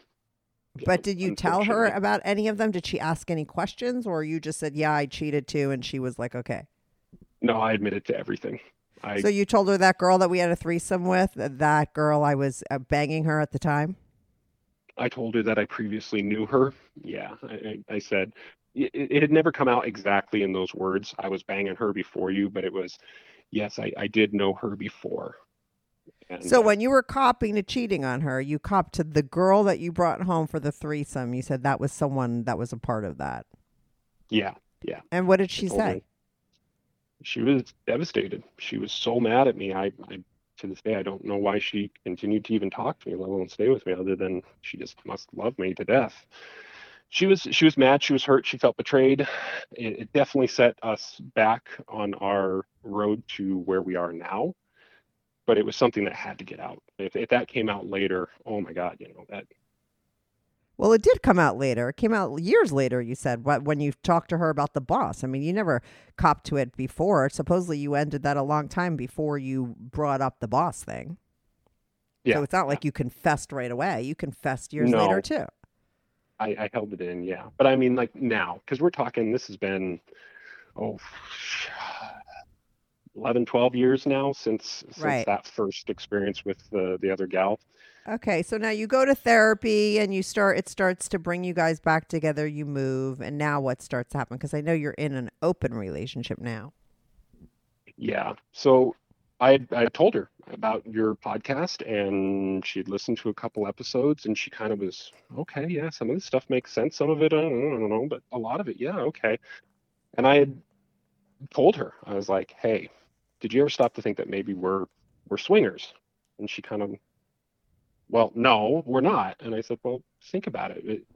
But did you tell her about any of them? Did she ask any questions or you just said, "Yeah, I cheated too," and she was like, "Okay." No, I admitted to everything. I So you told her that girl that we had a threesome with, that girl I was uh, banging her at the time? I told her that I previously knew her. Yeah, I, I I said it, it had never come out exactly in those words. I was banging her before you, but it was yes, I, I did know her before. So when you were copping to cheating on her, you copped to the girl that you brought home for the threesome. You said that was someone that was a part of that. yeah, yeah. And what did she say? her. She was devastated. She was so mad at me. I, I to this day I don't know why she continued to even talk to me, let alone stay with me, other than she just must love me to death. She was she was mad. She was hurt. She felt betrayed. It, it definitely set us back on our road to where we are now. But it was something that had to get out. If, if that came out later, oh my God, you know that Well, it did come out later. It came out years later, you said, what, when you talked to her about the boss. I mean, you never copped to it before. Supposedly you ended that a long time before you brought up the boss thing. yeah. So it's not like you confessed right away. You confessed years No. later, too. I, I held it in, yeah. But I mean, like now, because we're talking, this has been, oh, 11, 12 years now since since Right. that first experience with the the other gal. Okay, so now you go to therapy and you start it starts to bring you guys back together, you move, and now what starts to happen because I know you're in an open relationship now. Yeah. So I I told her about your podcast, and she'd listened to a couple episodes, and she kind of was okay. Yeah, some of this stuff makes sense. Some of it, I don't, know, I don't know, but a lot of it, yeah, okay. And I had told her, I was like, hey, did you ever stop to think that maybe we're we're swingers? And she kind of, well, no, we're not. And I said, well, think about it. it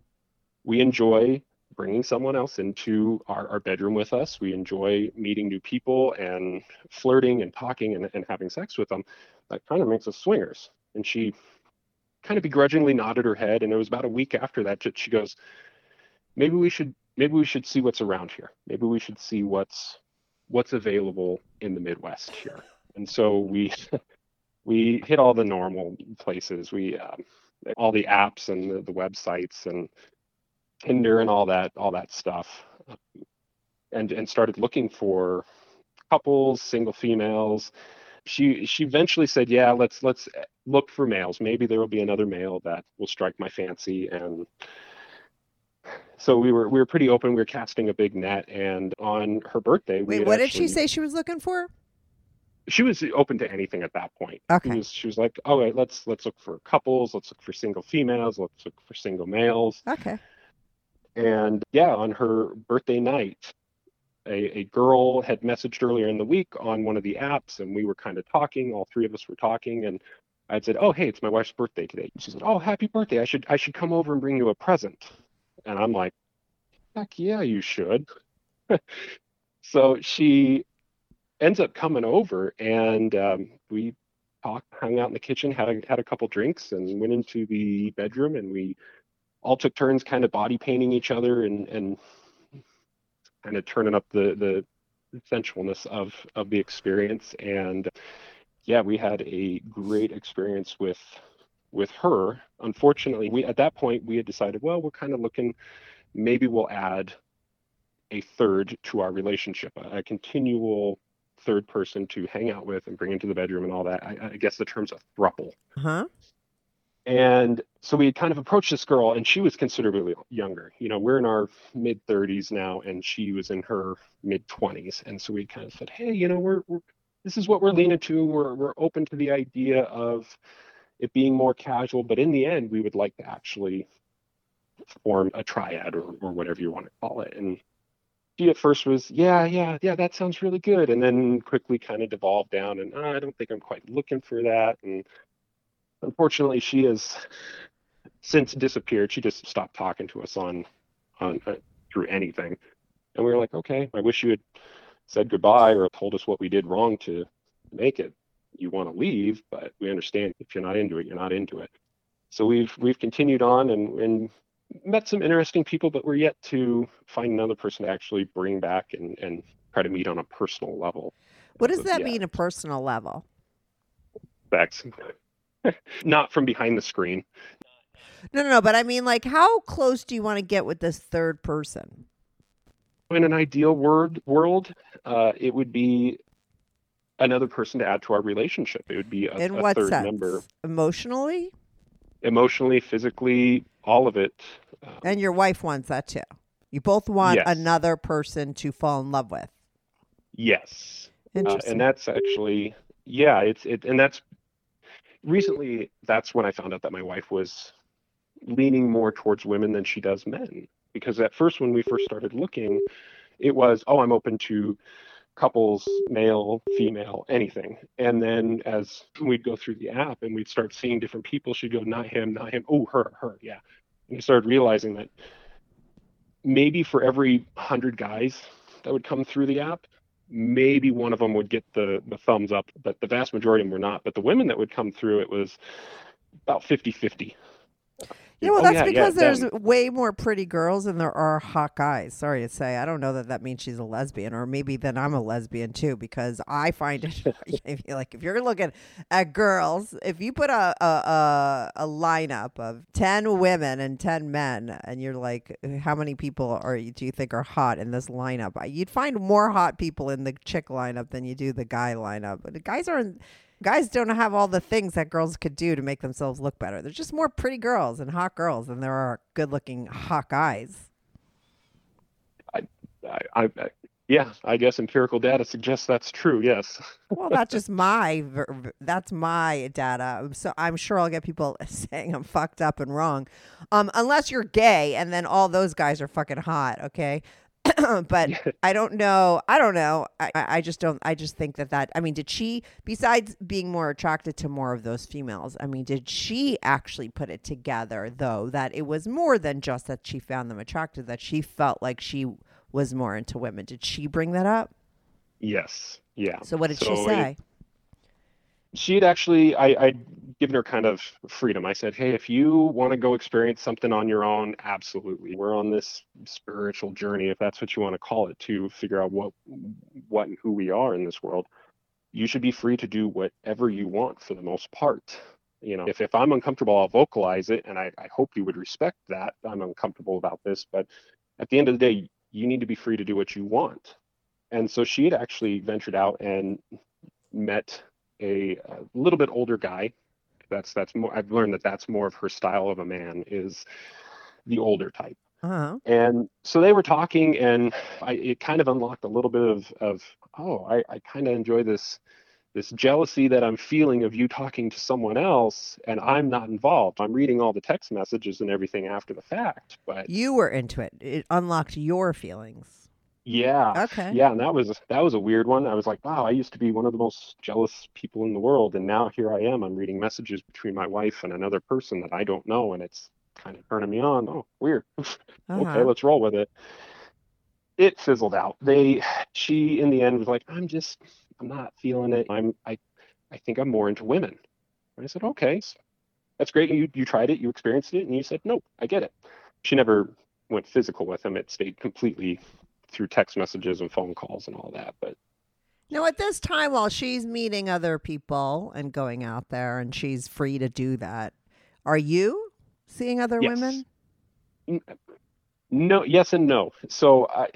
we enjoy bringing someone else into our, our bedroom with us. We enjoy meeting new people and flirting and talking and, and having sex with them. That kind of makes us swingers. And she kind of begrudgingly nodded her head. And it was about a week after that that she goes, maybe we should maybe we should see what's around here. Maybe we should see what's what's available in the Midwest here. And so we [laughs] we hit all the normal places. We um, all the apps and the, the websites and Tinder and all that all that stuff. and and started looking for couples, single females. She she eventually said, "Yeah, let's let's look for males. Maybe there will be another male that will strike my fancy." And so we were we were pretty open. We were casting a big net, and on her birthday, Wait, what did she say she was looking for? She was open to anything at that point. Okay. She was, she was like, "All right, let's let's look for couples. Let's look for single females. Let's look for single males." Okay. And yeah, on her birthday night, a, a girl had messaged earlier in the week on one of the apps, and we were kind of talking. All three of us were talking, and I said, "Oh, hey, it's my wife's birthday today." She said, "Oh, happy birthday! I should I should come over and bring you a present." And I'm like, "Heck yeah, you should." [laughs] so she ends up coming over, and um, we talked, hung out in the kitchen, had a, had a couple drinks, and went into the bedroom, and we all took turns kind of body painting each other and and kind of turning up the the sensualness of of the experience and yeah we had a great experience with with her unfortunately we at that point we had decided well we're kind of looking maybe we'll add a third to our relationship a, a continual third person to hang out with and bring into the bedroom and all that i, I guess the term's a thruple Uh Huh? and so we kind of approached this girl, and she was considerably younger. You know, we're in our mid 30s now, and she was in her mid 20s. And so we kind of said, hey, you know, we're, we're this is what we're leaning to. We're we're open to the idea of it being more casual, but in the end, we would like to actually form a triad or, or whatever you want to call it. And she at first was, yeah, yeah, yeah, that sounds really good. And then quickly kind of devolved down, and "Oh, I don't think I'm quite looking for that. And unfortunately, she has since disappeared. She just stopped talking to us on on uh, through anything, and we were like, okay, I wish you had said goodbye or told us what we did wrong to make it. You want to leave, but we understand if you're not into it, you're not into it. So we've we've continued on and and met some interesting people, but we're yet to find another person to actually bring back and and try to meet on a personal level. What does that mean, a personal level? Facts. [laughs] not from behind the screen. No, no, no. But I mean, like, how close do you want to get with this third person? in an ideal word world, uh, it would be another person to add to our relationship. It would be a, In a what third sense? member, Emotionally? emotionally, physically, all of it. Um, And your wife wants that too. You both want Yes. another person to fall in love with. yes, uh, Interesting. and that's actually yeah. It's it, and that's recently. That's when I found out that my wife was leaning more towards women than she does men. Because at first, when we first started looking, it was oh, I'm open to couples, male, female, anything. And then as we'd go through the app and we'd start seeing different people, she'd go, not him, not him. Oh, her, her, yeah. And I started realizing that maybe for every hundred guys that would come through the app, maybe one of them would get the the thumbs up, but the vast majority of them were not. But the women that would come through, it was about 50 50. Yeah, well, Oh, that's yeah, yeah, because there's them. way more pretty girls than there are hot guys. Sorry to say, I don't know that that means she's a lesbian, or maybe then I'm a lesbian too. Because I find it [laughs] like if you're looking at girls, if you put a a, a a lineup of ten women and ten men, and you're like, how many people are do you think are hot in this lineup? You'd find more hot people in the chick lineup than you do the guy lineup. But the guys aren't guys don't have all the things that girls could do to make themselves look better. There's just more pretty girls and hot girls than there are good-looking hot guys. I, I, I, yeah, I guess empirical data suggests that's true. Yes. [laughs] Well, that's just my that's my data. So I'm sure I'll get people [laughs] saying I'm fucked up and wrong, um, unless you're gay, and then all those guys are fucking hot. Okay. [coughs] but I don't know. I don't know. I, I just don't. I just think that that. I mean, did she, besides being more attracted to more of those females, I mean, did she actually put it together though that it was more than just that she found them attractive? That she felt like she was more into women. Did she bring that up? Yes. Yeah. So what did she So it- say? She had actually I, I'd given her kind of freedom. I said, Hey, if you want to go experience something on your own, absolutely. We're on this spiritual journey, if that's what you want to call it, to figure out what what and who we are in this world. You should be free to do whatever you want for the most part. You know, if, if I'm uncomfortable, I'll vocalize it and I, I hope you would respect that. I'm uncomfortable about this, but at the end of the day, you need to be free to do what you want. And so she had actually ventured out and met a, a little bit older guy. That's that's more. I've learned that that's more of her style of a man is the older type. Uh-huh. And so they were talking, and I, it kind of unlocked a little bit of, of oh, I, I kind of enjoy this this jealousy that I'm feeling of you talking to someone else, and I'm not involved. I'm reading all the text messages and everything after the fact, but You were into it. It unlocked your feelings. Yeah, Okay. yeah, and that was that was a weird one. I was like, wow, I used to be one of the most jealous people in the world, and now here I am. I'm reading messages between my wife and another person that I don't know, and it's kind of turning me on. Oh, weird. [laughs] Uh-huh. okay, let's roll with it. It fizzled out. They, she, in the end, was like, I'm just, I'm not feeling it. I'm, I, I think I'm more into women. And I said, okay, that's great. You, you tried it, you experienced it, and you said, nope, I get it. She never went physical with him. It stayed completely through text messages and phone calls and all that. But Now, at this time, while she's meeting other people and going out there and she's free to do that, are you seeing other Yes. women? No, yes and no. So I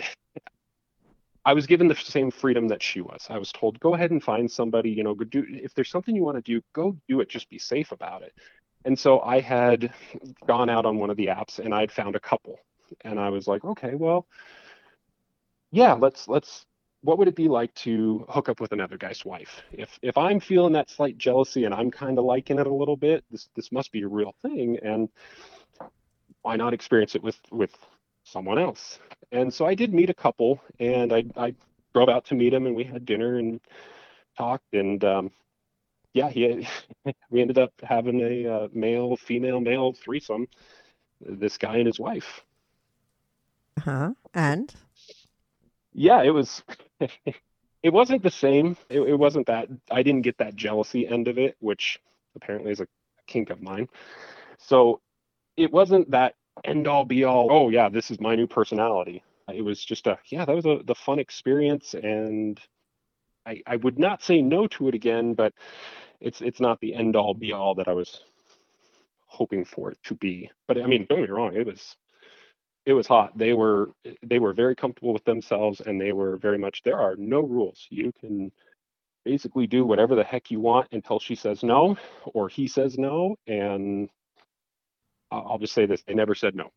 I was given the same freedom that she was. I was told, go ahead and find somebody, you know, go do if there's something you want to do, go do it, just be safe about it. And so I had gone out on one of the apps and I'd found a couple. And I was like, okay, well, yeah, let's let's what would it be like to hook up with another guy's wife? If if I'm feeling that slight jealousy and I'm kind of liking it a little bit, this this must be a real thing and why not experience it with with someone else. And so I did meet a couple, and I, I drove out to meet him, and we had dinner and talked, and um, yeah, he [laughs] we ended up having a uh, male female male threesome. This guy and his wife. Huh? And Yeah, it was. [laughs] it wasn't the same. It, it wasn't that. I didn't get that jealousy end of it, which apparently is a kink of mine. So it wasn't that end all be all. Oh yeah, this is my new personality. It was just a yeah, that was a the fun experience, and I I would not say no to it again, but it's it's not the end all be all that I was hoping for it to be. But I mean, don't get me wrong, it was it was hot. They were they were very comfortable with themselves, and they were very much there are no rules. You can basically do whatever the heck you want until she says no or he says no, and I'll just say this: they never said no.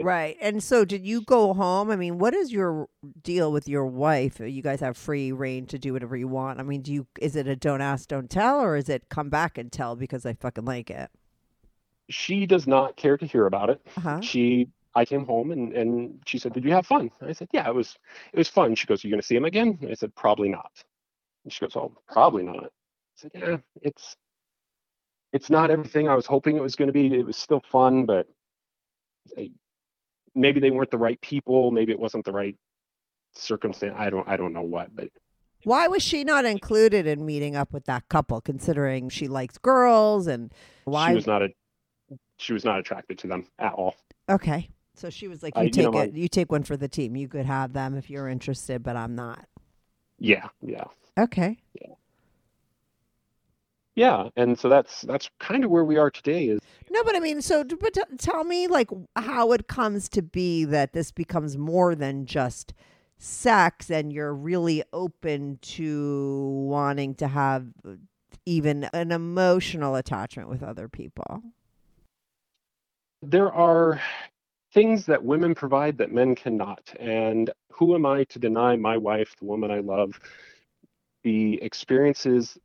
right. And so, did you go home? I mean, what is your deal with your wife? You guys have free reign to do whatever you want. I mean, do you? Is it a don't ask, don't tell, or is it come back and tell because I fucking like it? She does not care to hear about it. Uh huh. She, I came home and and she said, "Did you have fun?" I said, "Yeah, it was it was fun." She goes, Are "You going to see him again?" I said, "Probably not." And she goes, "Oh, probably not." I said, "Yeah, it's it's not everything I was hoping it was going to be. It was still fun, but I- maybe they weren't the right people. Maybe it wasn't the right circumstance. I don't I don't know what, but Why was she not included in meeting up with that couple, considering she likes girls and why? she was not a she was not attracted to them at all. okay, so she was like, I- "You you take know, it. You take one for the team. You could have them if you're interested, but I'm not." Yeah, yeah. Okay. Yeah, Yeah, and so that's that's kind of where we are today is No, but I mean, so but t- tell me like how it comes to be that this becomes more than just sex, and you're really open to wanting to have uh, even an emotional attachment with other people. there are things that women provide that men cannot. And who am I to deny my wife, the woman I love, the experiences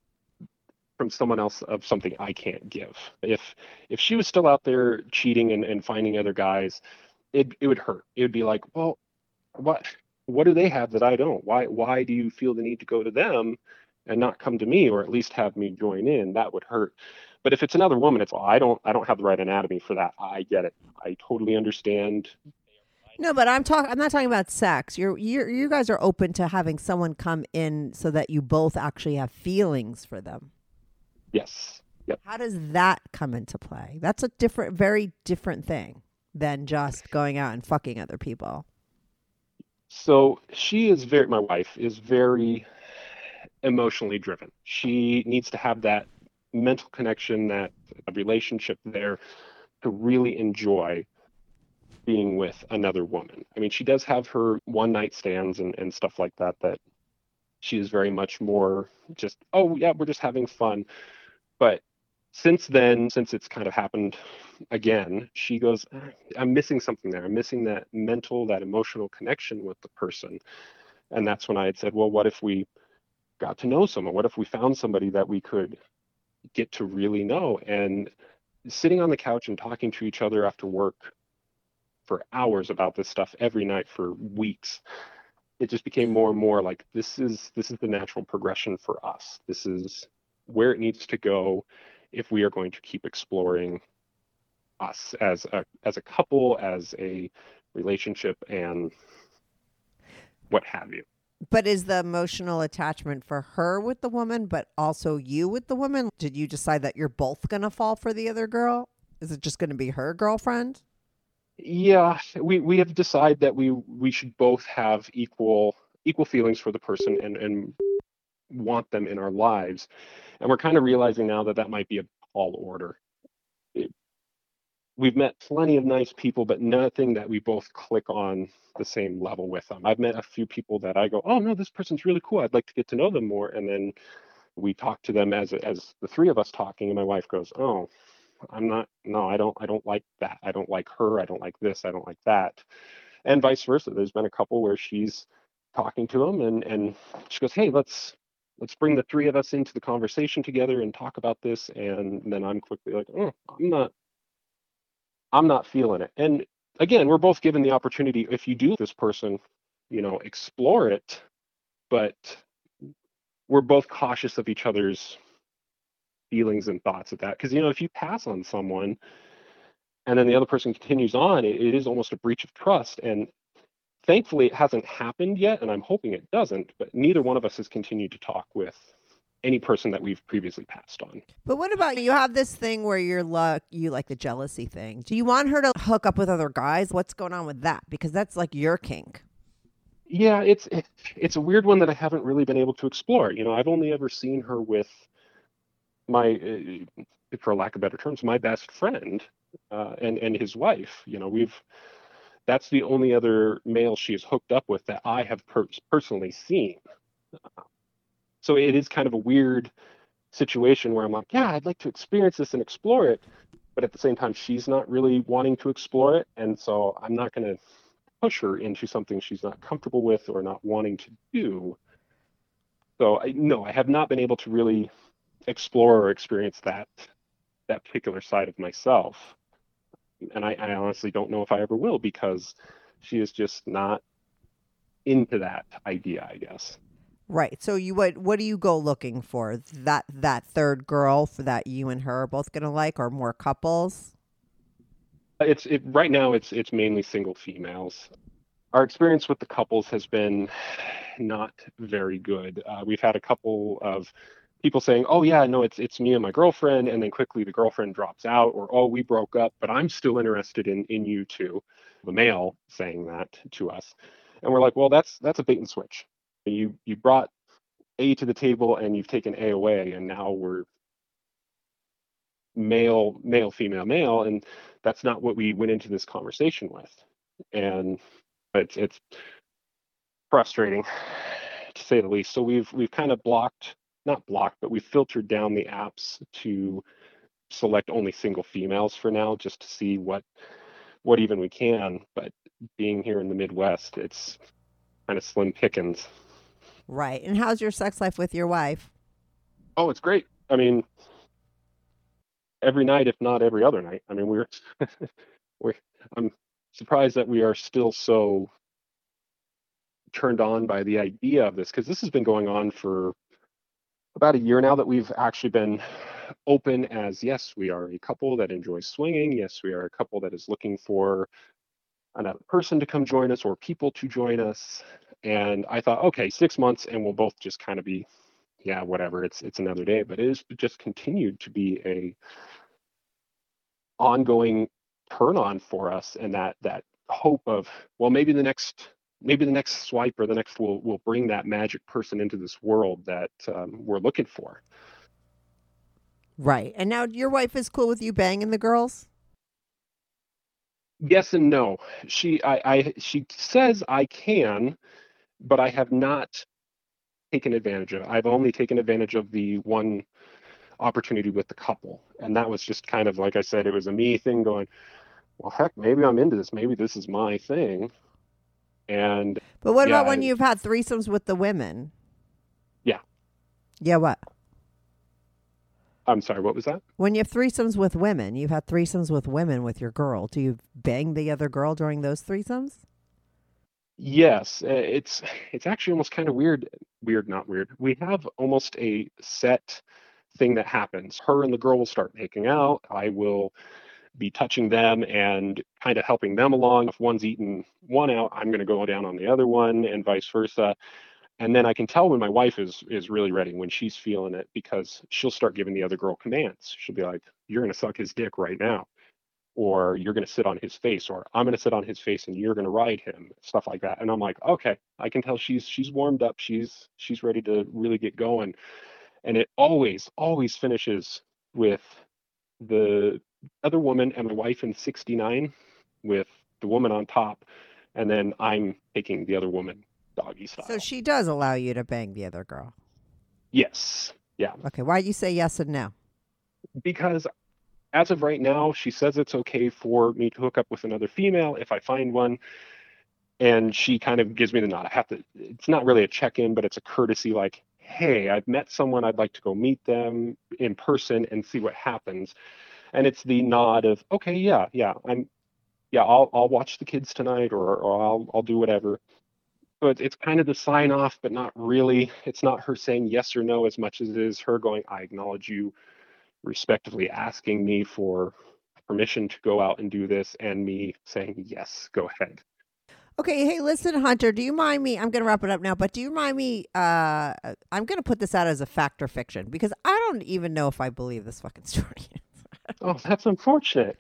from someone else of something I can't give? If if she was still out there cheating and, and finding other guys, it it would hurt. It would be like, well, what what do they have that I don't? Why why do you feel the need to go to them and not come to me or at least have me join in? That would hurt. But if it's another woman, it's I don't I don't have the right anatomy for that. I get it. I totally understand. No, but I'm talking. I'm not talking about sex. You're you're you guys are open to having someone come in so that you both actually have feelings for them. Yes. Yep. How does that come into play? That's a different, very different thing than just going out and fucking other people. So she is very my wife is very emotionally driven. She needs to have that mental connection, that relationship there to really enjoy being with another woman. I mean, she does have her one night stands and, and stuff like that, that she is very much more just, oh, yeah, we're just having fun. But since then, since it's kind of happened again, she goes, ah, I'm missing something there. I'm missing that mental, that emotional connection with the person. And that's when I had said, well, what if we got to know someone? What if we found somebody that we could get to really know? And sitting on the couch and talking to each other after work for hours about this stuff every night for weeks it just became more and more like this is this is the natural progression for us this is where it needs to go if we are going to keep exploring us as a as a couple as a relationship and what have you But is the emotional attachment for her with the woman, but also you with the woman? Did you decide that you're both going to fall for the other girl? Is it just going to be her girlfriend? yeah we we have decided that we we should both have equal equal feelings for the person and and want them in our lives and we're kind of realizing now that that might be a tall order we've met plenty of nice people but nothing that we both click on the same level with them i've met a few people that i go oh no this person's really cool. I'd like to get to know them more. And then we talk to them as as the three of us talking and my wife goes oh i'm not no i don't i don't like that. I don't like her. I don't like this. I don't like that. And vice versa. There's been a couple where she's talking to him and and she goes hey let's let's bring the three of us into the conversation together and talk about this. And then i'm quickly like oh i'm not i'm not feeling it. And again we're both given the opportunity if you do this person you know explore it but we're both cautious of each other's feelings and thoughts of that. Because you know if you pass on someone and then the other person continues on it, it is almost a breach of trust. And thankfully it hasn't happened yet and i'm hoping it doesn't but neither one of us has continued to talk with any person that we've previously passed on But what about you? Have this thing where you're like you like the jealousy thing. Do you want her to hook up with other guys? What's going on with that? Because that's like your kink. yeah it's it, it's a weird one that i haven't really been able to explore you know i've only ever seen her with my uh, for lack of better terms my best friend uh, and and his wife you know we've that's the only other male she has hooked up with that i have per- personally seen so it is kind of a weird situation where i'm like yeah i'd like to experience this and explore it but at the same time she's not really wanting to explore it and so i'm not going to push her into something she's not comfortable with or not wanting to do. So I, no i have not been able to really explore or experience that that particular side of myself. And I, I honestly don't know if i ever will because she is just not into that idea i guess Right. So you what what do you go looking for? That that third girl for that you and her are both gonna like or more couples? it's it right now it's it's mainly single females our experience with the couples has been [sighs] not very good uh, we've had a couple of people saying oh yeah no it's it's me and my girlfriend and then quickly the girlfriend drops out or oh we broke up but i'm still interested in in you too the male saying that to us and we're like well that's that's a bait and switch you you brought a to the table and you've taken a away and now we're male male female male. And that's not what we went into this conversation with. And it's it's frustrating to say the least. So we've we've kind of blocked not blocked but we've filtered down the apps to select only single females for now just to see what what even we can. But being here in the midwest it's kind of slim pickings Right. And how's your sex life with your wife? oh it's great i mean every night if not every other night i mean we're [laughs] we're i'm surprised that we are still so turned on by the idea of this because this has been going on for about a year now that we've actually been open as yes we are a couple that enjoys swinging yes we are a couple that is looking for another person to come join us or people to join us and i thought okay six months and we'll both just kind of be yeah whatever it's it's another day but it has just continued to be a ongoing turn on for us and that that hope of well maybe the next maybe the next swipe or the next will will bring that magic person into this world that um, we're looking for Right. And now your wife is cool with you banging the girls? yes and no. She I, I she says I can, but I have not taken advantage of it. I've only taken advantage of the one opportunity with the couple. And that was just kind of like I said, it was a me thing going, well heck, maybe I'm into this. Maybe this is my thing. And But what Yeah, about when I- you've had threesomes with the women? Yeah. Yeah, what? I'm sorry, what was that? When you have threesomes with women, you've had threesomes with women with your girl. Do you bang the other girl during those threesomes? Yes, uh, it's it's actually almost kind of weird. Weird, not weird. We have almost a set thing that happens. Her and the girl will start making out. I will be touching them and kind of helping them along. If one's eating one out, I'm going to go down on the other one, and vice versa. And then I can tell when my wife is is really ready, when she's feeling it, because she'll start giving the other girl commands. She'll be like, "You're going to suck his dick right now." Or you're going to sit on his face or i'm going to sit on his face and you're going to ride him stuff like that. And i'm like okay i can tell she's she's warmed up she's she's ready to really get going. And it always always finishes with the other woman and my wife in 69 with the woman on top and then i'm taking the other woman doggy style. So she does allow you to bang the other girl. yes. Yeah. Okay, why do you say yes and no? because as of right now, she says it's okay for me to hook up with another female if I find one. And she kind of gives me the nod. I have to, it's not really a check in, but it's a courtesy like, hey, I've met someone. I'd like to go meet them in person and see what happens. And it's the nod of, okay, yeah, yeah, I'm, yeah, I'll, I'll watch the kids tonight or, or I'll, I'll do whatever. So it's, it's kind of the sign off, but not really. It's not her saying yes or no as much as it is her going, I acknowledge you respectively asking me for permission to go out and do this and me saying yes go ahead Okay, hey, listen, Hunter, do you mind me? I'm going to wrap it up now, but do you mind me? Uh, I'm going to put this out as a fact or fiction because I don't even know if I believe this fucking story. [laughs] oh that's unfortunate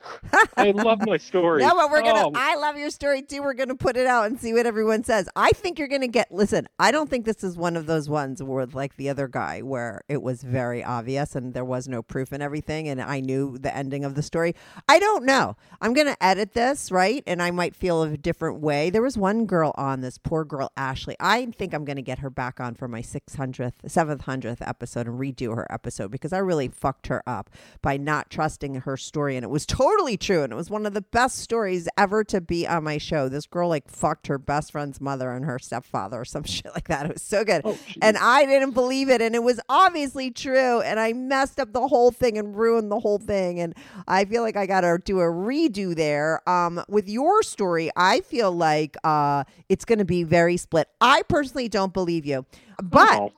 i love my story [laughs] No, but we're gonna. Oh, I love your story too. We're gonna put it out and see what everyone says. I think you're gonna get. Listen, I don't think this is one of those ones where, like the other guy, where it was very obvious and there was no proof and everything, and I knew the ending of the story. I don't know. I'm gonna edit this right, and I might feel a different way. There was one girl on this poor girl Ashley. I think I'm gonna get her back on for my 600th, 700th episode and redo her episode because I really fucked her up by not trusting her story and it was [laughs] totally true and it was one of the best stories ever to be on my show. This girl like fucked her best friend's mother and her stepfather or some [laughs] shit like that. It was so good. Oh, and i didn't believe it and it was obviously true and i messed up the whole thing and ruined the whole thing and i feel like i gotta do a redo there. Um with your story i feel like uh it's gonna be very split. I personally don't believe you but oh,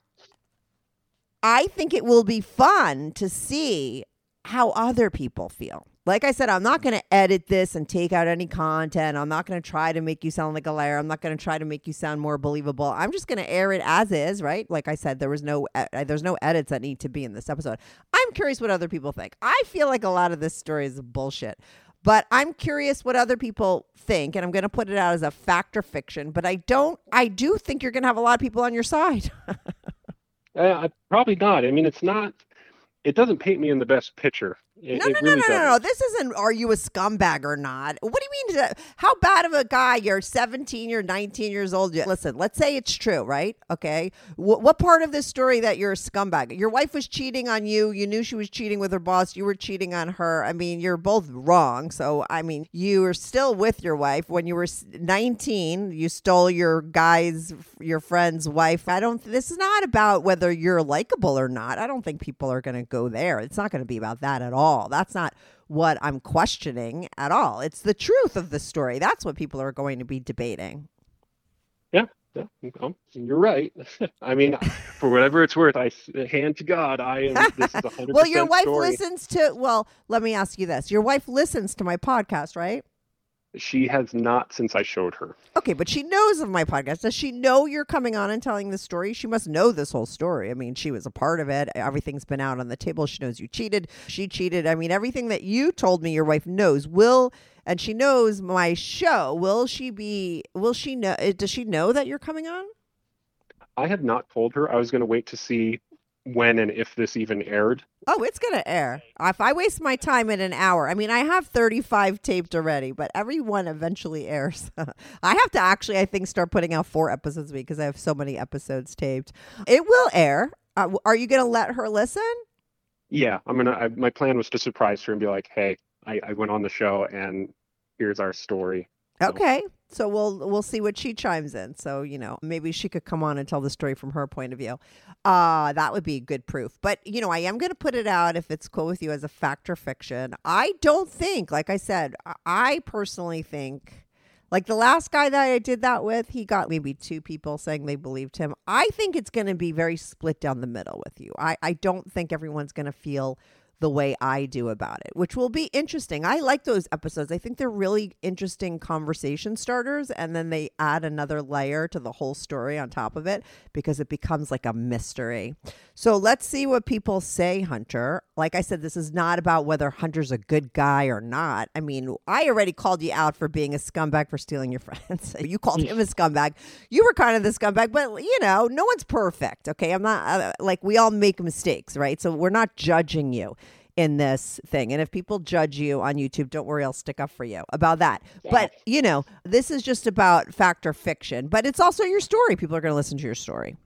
I think it will be fun to see how other people feel. Like I said, I'm not going to edit this and take out any content. I'm not going to try to make you sound like a liar. I'm not going to try to make you sound more believable. I'm just going to air it as is, right? Like I said, there was no there's no edits that need to be in this episode. I'm curious what other people think. I feel like a lot of this story is bullshit. But I'm curious what other people think, and I'm going to put it out as a fact or fiction. But I don't, I do think you're going to have a lot of people on your side. [laughs] uh, probably not i mean it's not it doesn't paint me in the best picture it, No, it no, really no, no, no, no. doesn't. This isn't are you a scumbag or not? What do you mean? How bad of a guy? You're 17, you're 19 years old. Listen, let's say it's true, right? Okay. What, what part of this story that you're a scumbag? Your wife was cheating on you. You knew she was cheating with her boss. You were cheating on her. I mean, you're both wrong. So, I mean, you were still with your wife when you were 19. You stole your guy's, your friend's wife. I don't, this is not about whether you're likable or not. I don't think people are going to go there. It's not going to be about that at all. That's not what I'm questioning at all. It's the truth of the story. That's what people are going to be debating. yeah yeah you're right [laughs] i mean for whatever it's worth I hand to god i am this is 100% [laughs] Well, your wife story. listens to, well, let me ask you this. Your wife listens to my podcast, right? She has not since i showed her Okay, but she knows of my podcast. Does she know you're coming on and telling the story? She must know this whole story. I mean, she was a part of it. Everything's been out on the table. She knows you cheated. She cheated. I mean, everything that you told me your wife knows. Will and she knows my show. Will she be will she know uh, does she know that you're coming on? I had not told her. I was going to wait to see when and if this even aired. Oh, it's going to air. If I waste my time in an hour, I mean, I have 35 taped already, but every one eventually airs. [laughs] I have to actually, I think, start putting out four episodes a week because I have so many episodes taped. It will air. Uh, are you going to let her listen? Yeah, I'm gonna. I, my plan was to surprise her and be like, "Hey, I, I went on the show, and here's our story." Okay. So we'll we'll see what she chimes in. So, you know, maybe she could come on and tell the story from her point of view. Uh that would be good proof. But, you know, I am going to put it out if it's cool with you as a fact or fiction. I don't think, like I said, I- personally think like the last guy that I did that with, he got maybe two people saying they believed him. I think it's going to be very split down the middle with you. I, I don't think everyone's going to feel the way I do about it, which will be interesting. I like those episodes. I think they're really interesting conversation starters. And then they add another layer to the whole story on top of it because it becomes like a mystery. So let's see what people say, Hunter. Like I said, this is not about whether Hunter's a good guy or not. I mean, I already called you out for being a scumbag for stealing your [laughs] friends. you called him a [laughs] scumbag. You were kind of the scumbag, but you know, no one's perfect. Okay. I'm not uh, like we all make mistakes, right? So we're not judging you in this thing. And if people judge you on YouTube, don't worry, I'll stick up for you about that. But, you know, this is just about fact or fiction, but it's also your story. People are going to listen to your story.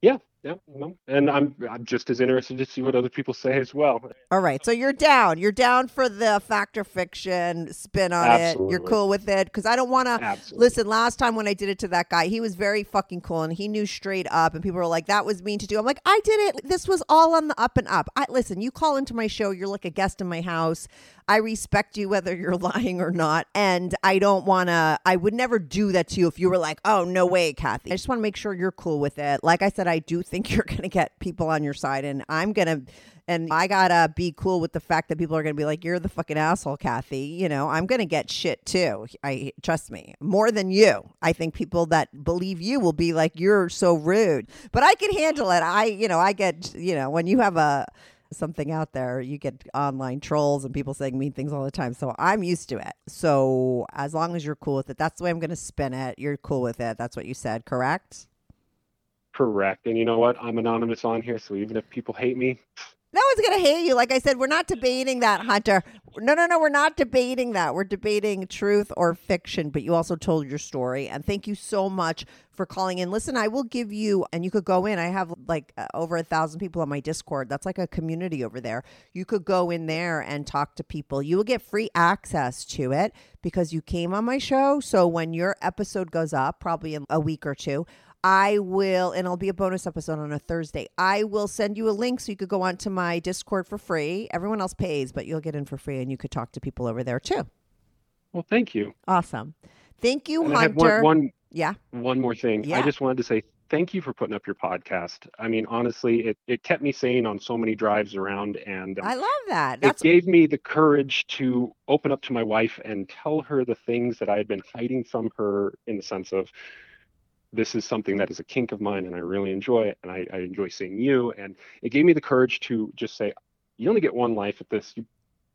Yeah, yeah, mm-hmm. no. and I'm I'm just as interested to see what other people say as well. All right. So you're down. You're down for the fact or fiction spin on it. You're cool with it. Because I don't want to. Listen, last time when I did it to that guy, he was very fucking cool and he knew straight up. And people were like, that was mean to do. I'm like, I did it. This was all on the up and up. I Listen, you call into my show. You're like a guest in my house. I respect you whether you're [laughs] lying or not. And I don't want to, I would never do that to you if you were like, oh, no way, Kathy. I just want to make sure you're cool with it. Like I said, I do think [laughs] you're going to get people on your side. And I'm going to, and I gotta be cool with the fact that people are gonna be like, "You're the fucking asshole, Kathy." You know, I'm gonna get shit too. I trust me more than you. I think people that believe you will be like, "You're so rude," but I can handle it. I, you know, I get, you know, when you have a something out there, you get online trolls and people saying mean things all the time. So I'm used to it. So as long as you're cool with it, that's the way I'm gonna spin it. You're cool with it. That's what you said, correct? Correct. And you know what? I'm anonymous on here, so even if people hate me, No one's going to hate you. Like I said, we're not debating that, Hunter. No, no, no. We're not debating that. We're debating truth or fiction, but you also told your story. And thank you so much for calling in. Listen, I will give you, and you could go in. I have like uh, over a thousand people on my Discord. That's like a community over there. You could go in there and talk to people. You will get free access to it because you came on my show. So when your episode goes up, probably in a week or two, I will, and it'll be a bonus episode on a Thursday. I will send you a link so you could go onto my Discord for free. Everyone else pays, but you'll get in for free and you could talk to people over there too. well, thank you. Awesome. Thank you, And Hunter. one, one yeah. one more thing. Yeah. I just wanted to say thank you for putting up your podcast. I mean, honestly, it, it kept me sane on so many drives around, and um, I love that. it gave me the courage to open up to my wife and tell her the things that I had been hiding from her in the sense of this is something that is a kink of mine and I really enjoy it and I, I enjoy seeing you. And it gave me the courage to just say, you only get one life at this. You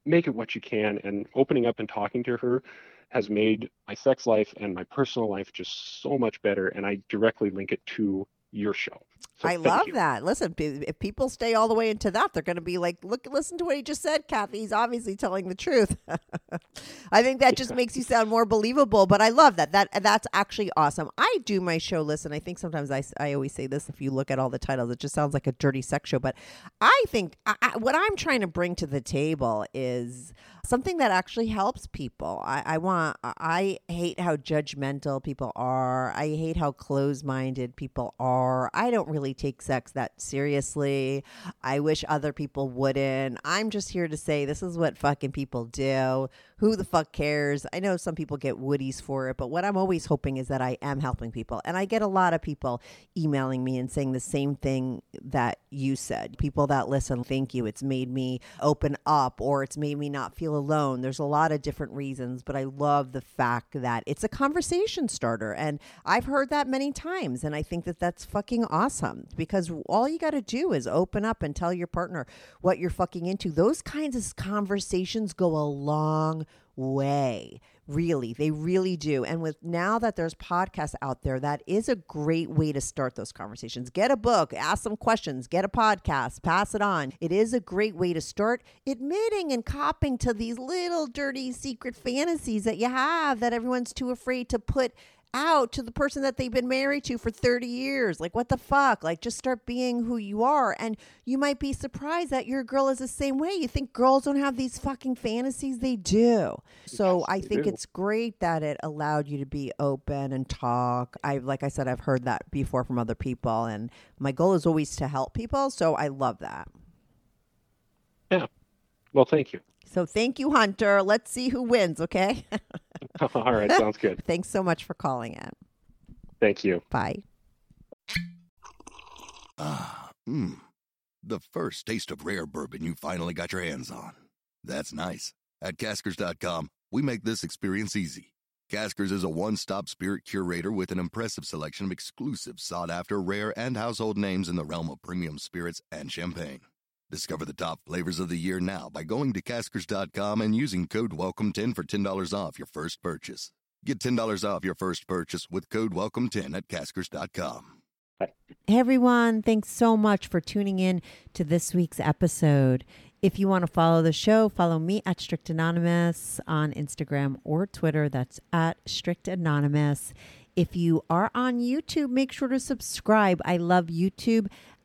make it what you can. And opening up and talking to her has made my sex life and my personal life just so much better. And I directly link it to your show. So I love you. that. Listen, if people stay all the way into that, they're going to be like, "Look, listen to what he just said, Kathy. He's obviously telling the truth." [laughs] I think that just makes you sound more believable. But I love that. That that's actually awesome. I do my show. Listen, I think sometimes I, I always say this. If you look at all the titles, it just sounds like a dirty sex show. But I think I, I, what I'm trying to bring to the table is something that actually helps people. I, I want. I hate how judgmental people are. I hate how closed-minded people are. I don't really take sex that seriously. I wish other people wouldn't. I'm just here to say this is what fucking people do. Who the fuck cares? I know some people get woodies for it, but what I'm always hoping is that I am helping people. And I get a lot of people emailing me and saying the same thing that you said. People that listen, thank you. It's made me open up or it's made me not feel alone. There's a lot of different reasons, but I love the fact that it's a conversation starter. And I've heard that many times. And I think that that's fucking awesome because all you got to do is open up and tell your partner what you're fucking into. Those kinds of conversations go a long way. Really, they really do. And with now that there's podcasts out there, that is a great way to start those conversations. Get a book, ask some questions, get a podcast, pass it on. It is a great way to start admitting and copping to these little dirty secret fantasies that you have that everyone's too afraid to put out to the person that they've been married to for 30 years. Like, what the fuck? Like, just start being who you are. And you might be surprised that your girl is the same way. You think girls don't have these fucking fantasies? They do. So Yes, I think do. it's great that it allowed you to be open and talk. I, like I said, I've heard that before from other people. And my goal is always to help people. So I love that. Yeah. Well, thank you. So thank you, Hunter. Let's see who wins, okay? [laughs] All right. Sounds good. [laughs] Thanks so much for calling in. Thank you. Bye. Ah, mmm. The first taste of rare bourbon you finally got your hands on. That's nice. At Caskers.com, we make this experience easy. Caskers is a one stop spirit curator with an impressive selection of exclusive, sought after, rare, and household names in the realm of premium spirits and champagne. Discover the top flavors of the year now by going to Caskers.com and using code WELCOME10 for $10 off your first purchase. Get $10 off your first purchase with code WELCOME10 at Caskers.com. Hey everyone, thanks so much for tuning in to this week's episode. If you want to follow the show, follow me at Strict Anonymous on Instagram or Twitter. That's at Strict Anonymous. If you are on YouTube, make sure to subscribe. I love YouTube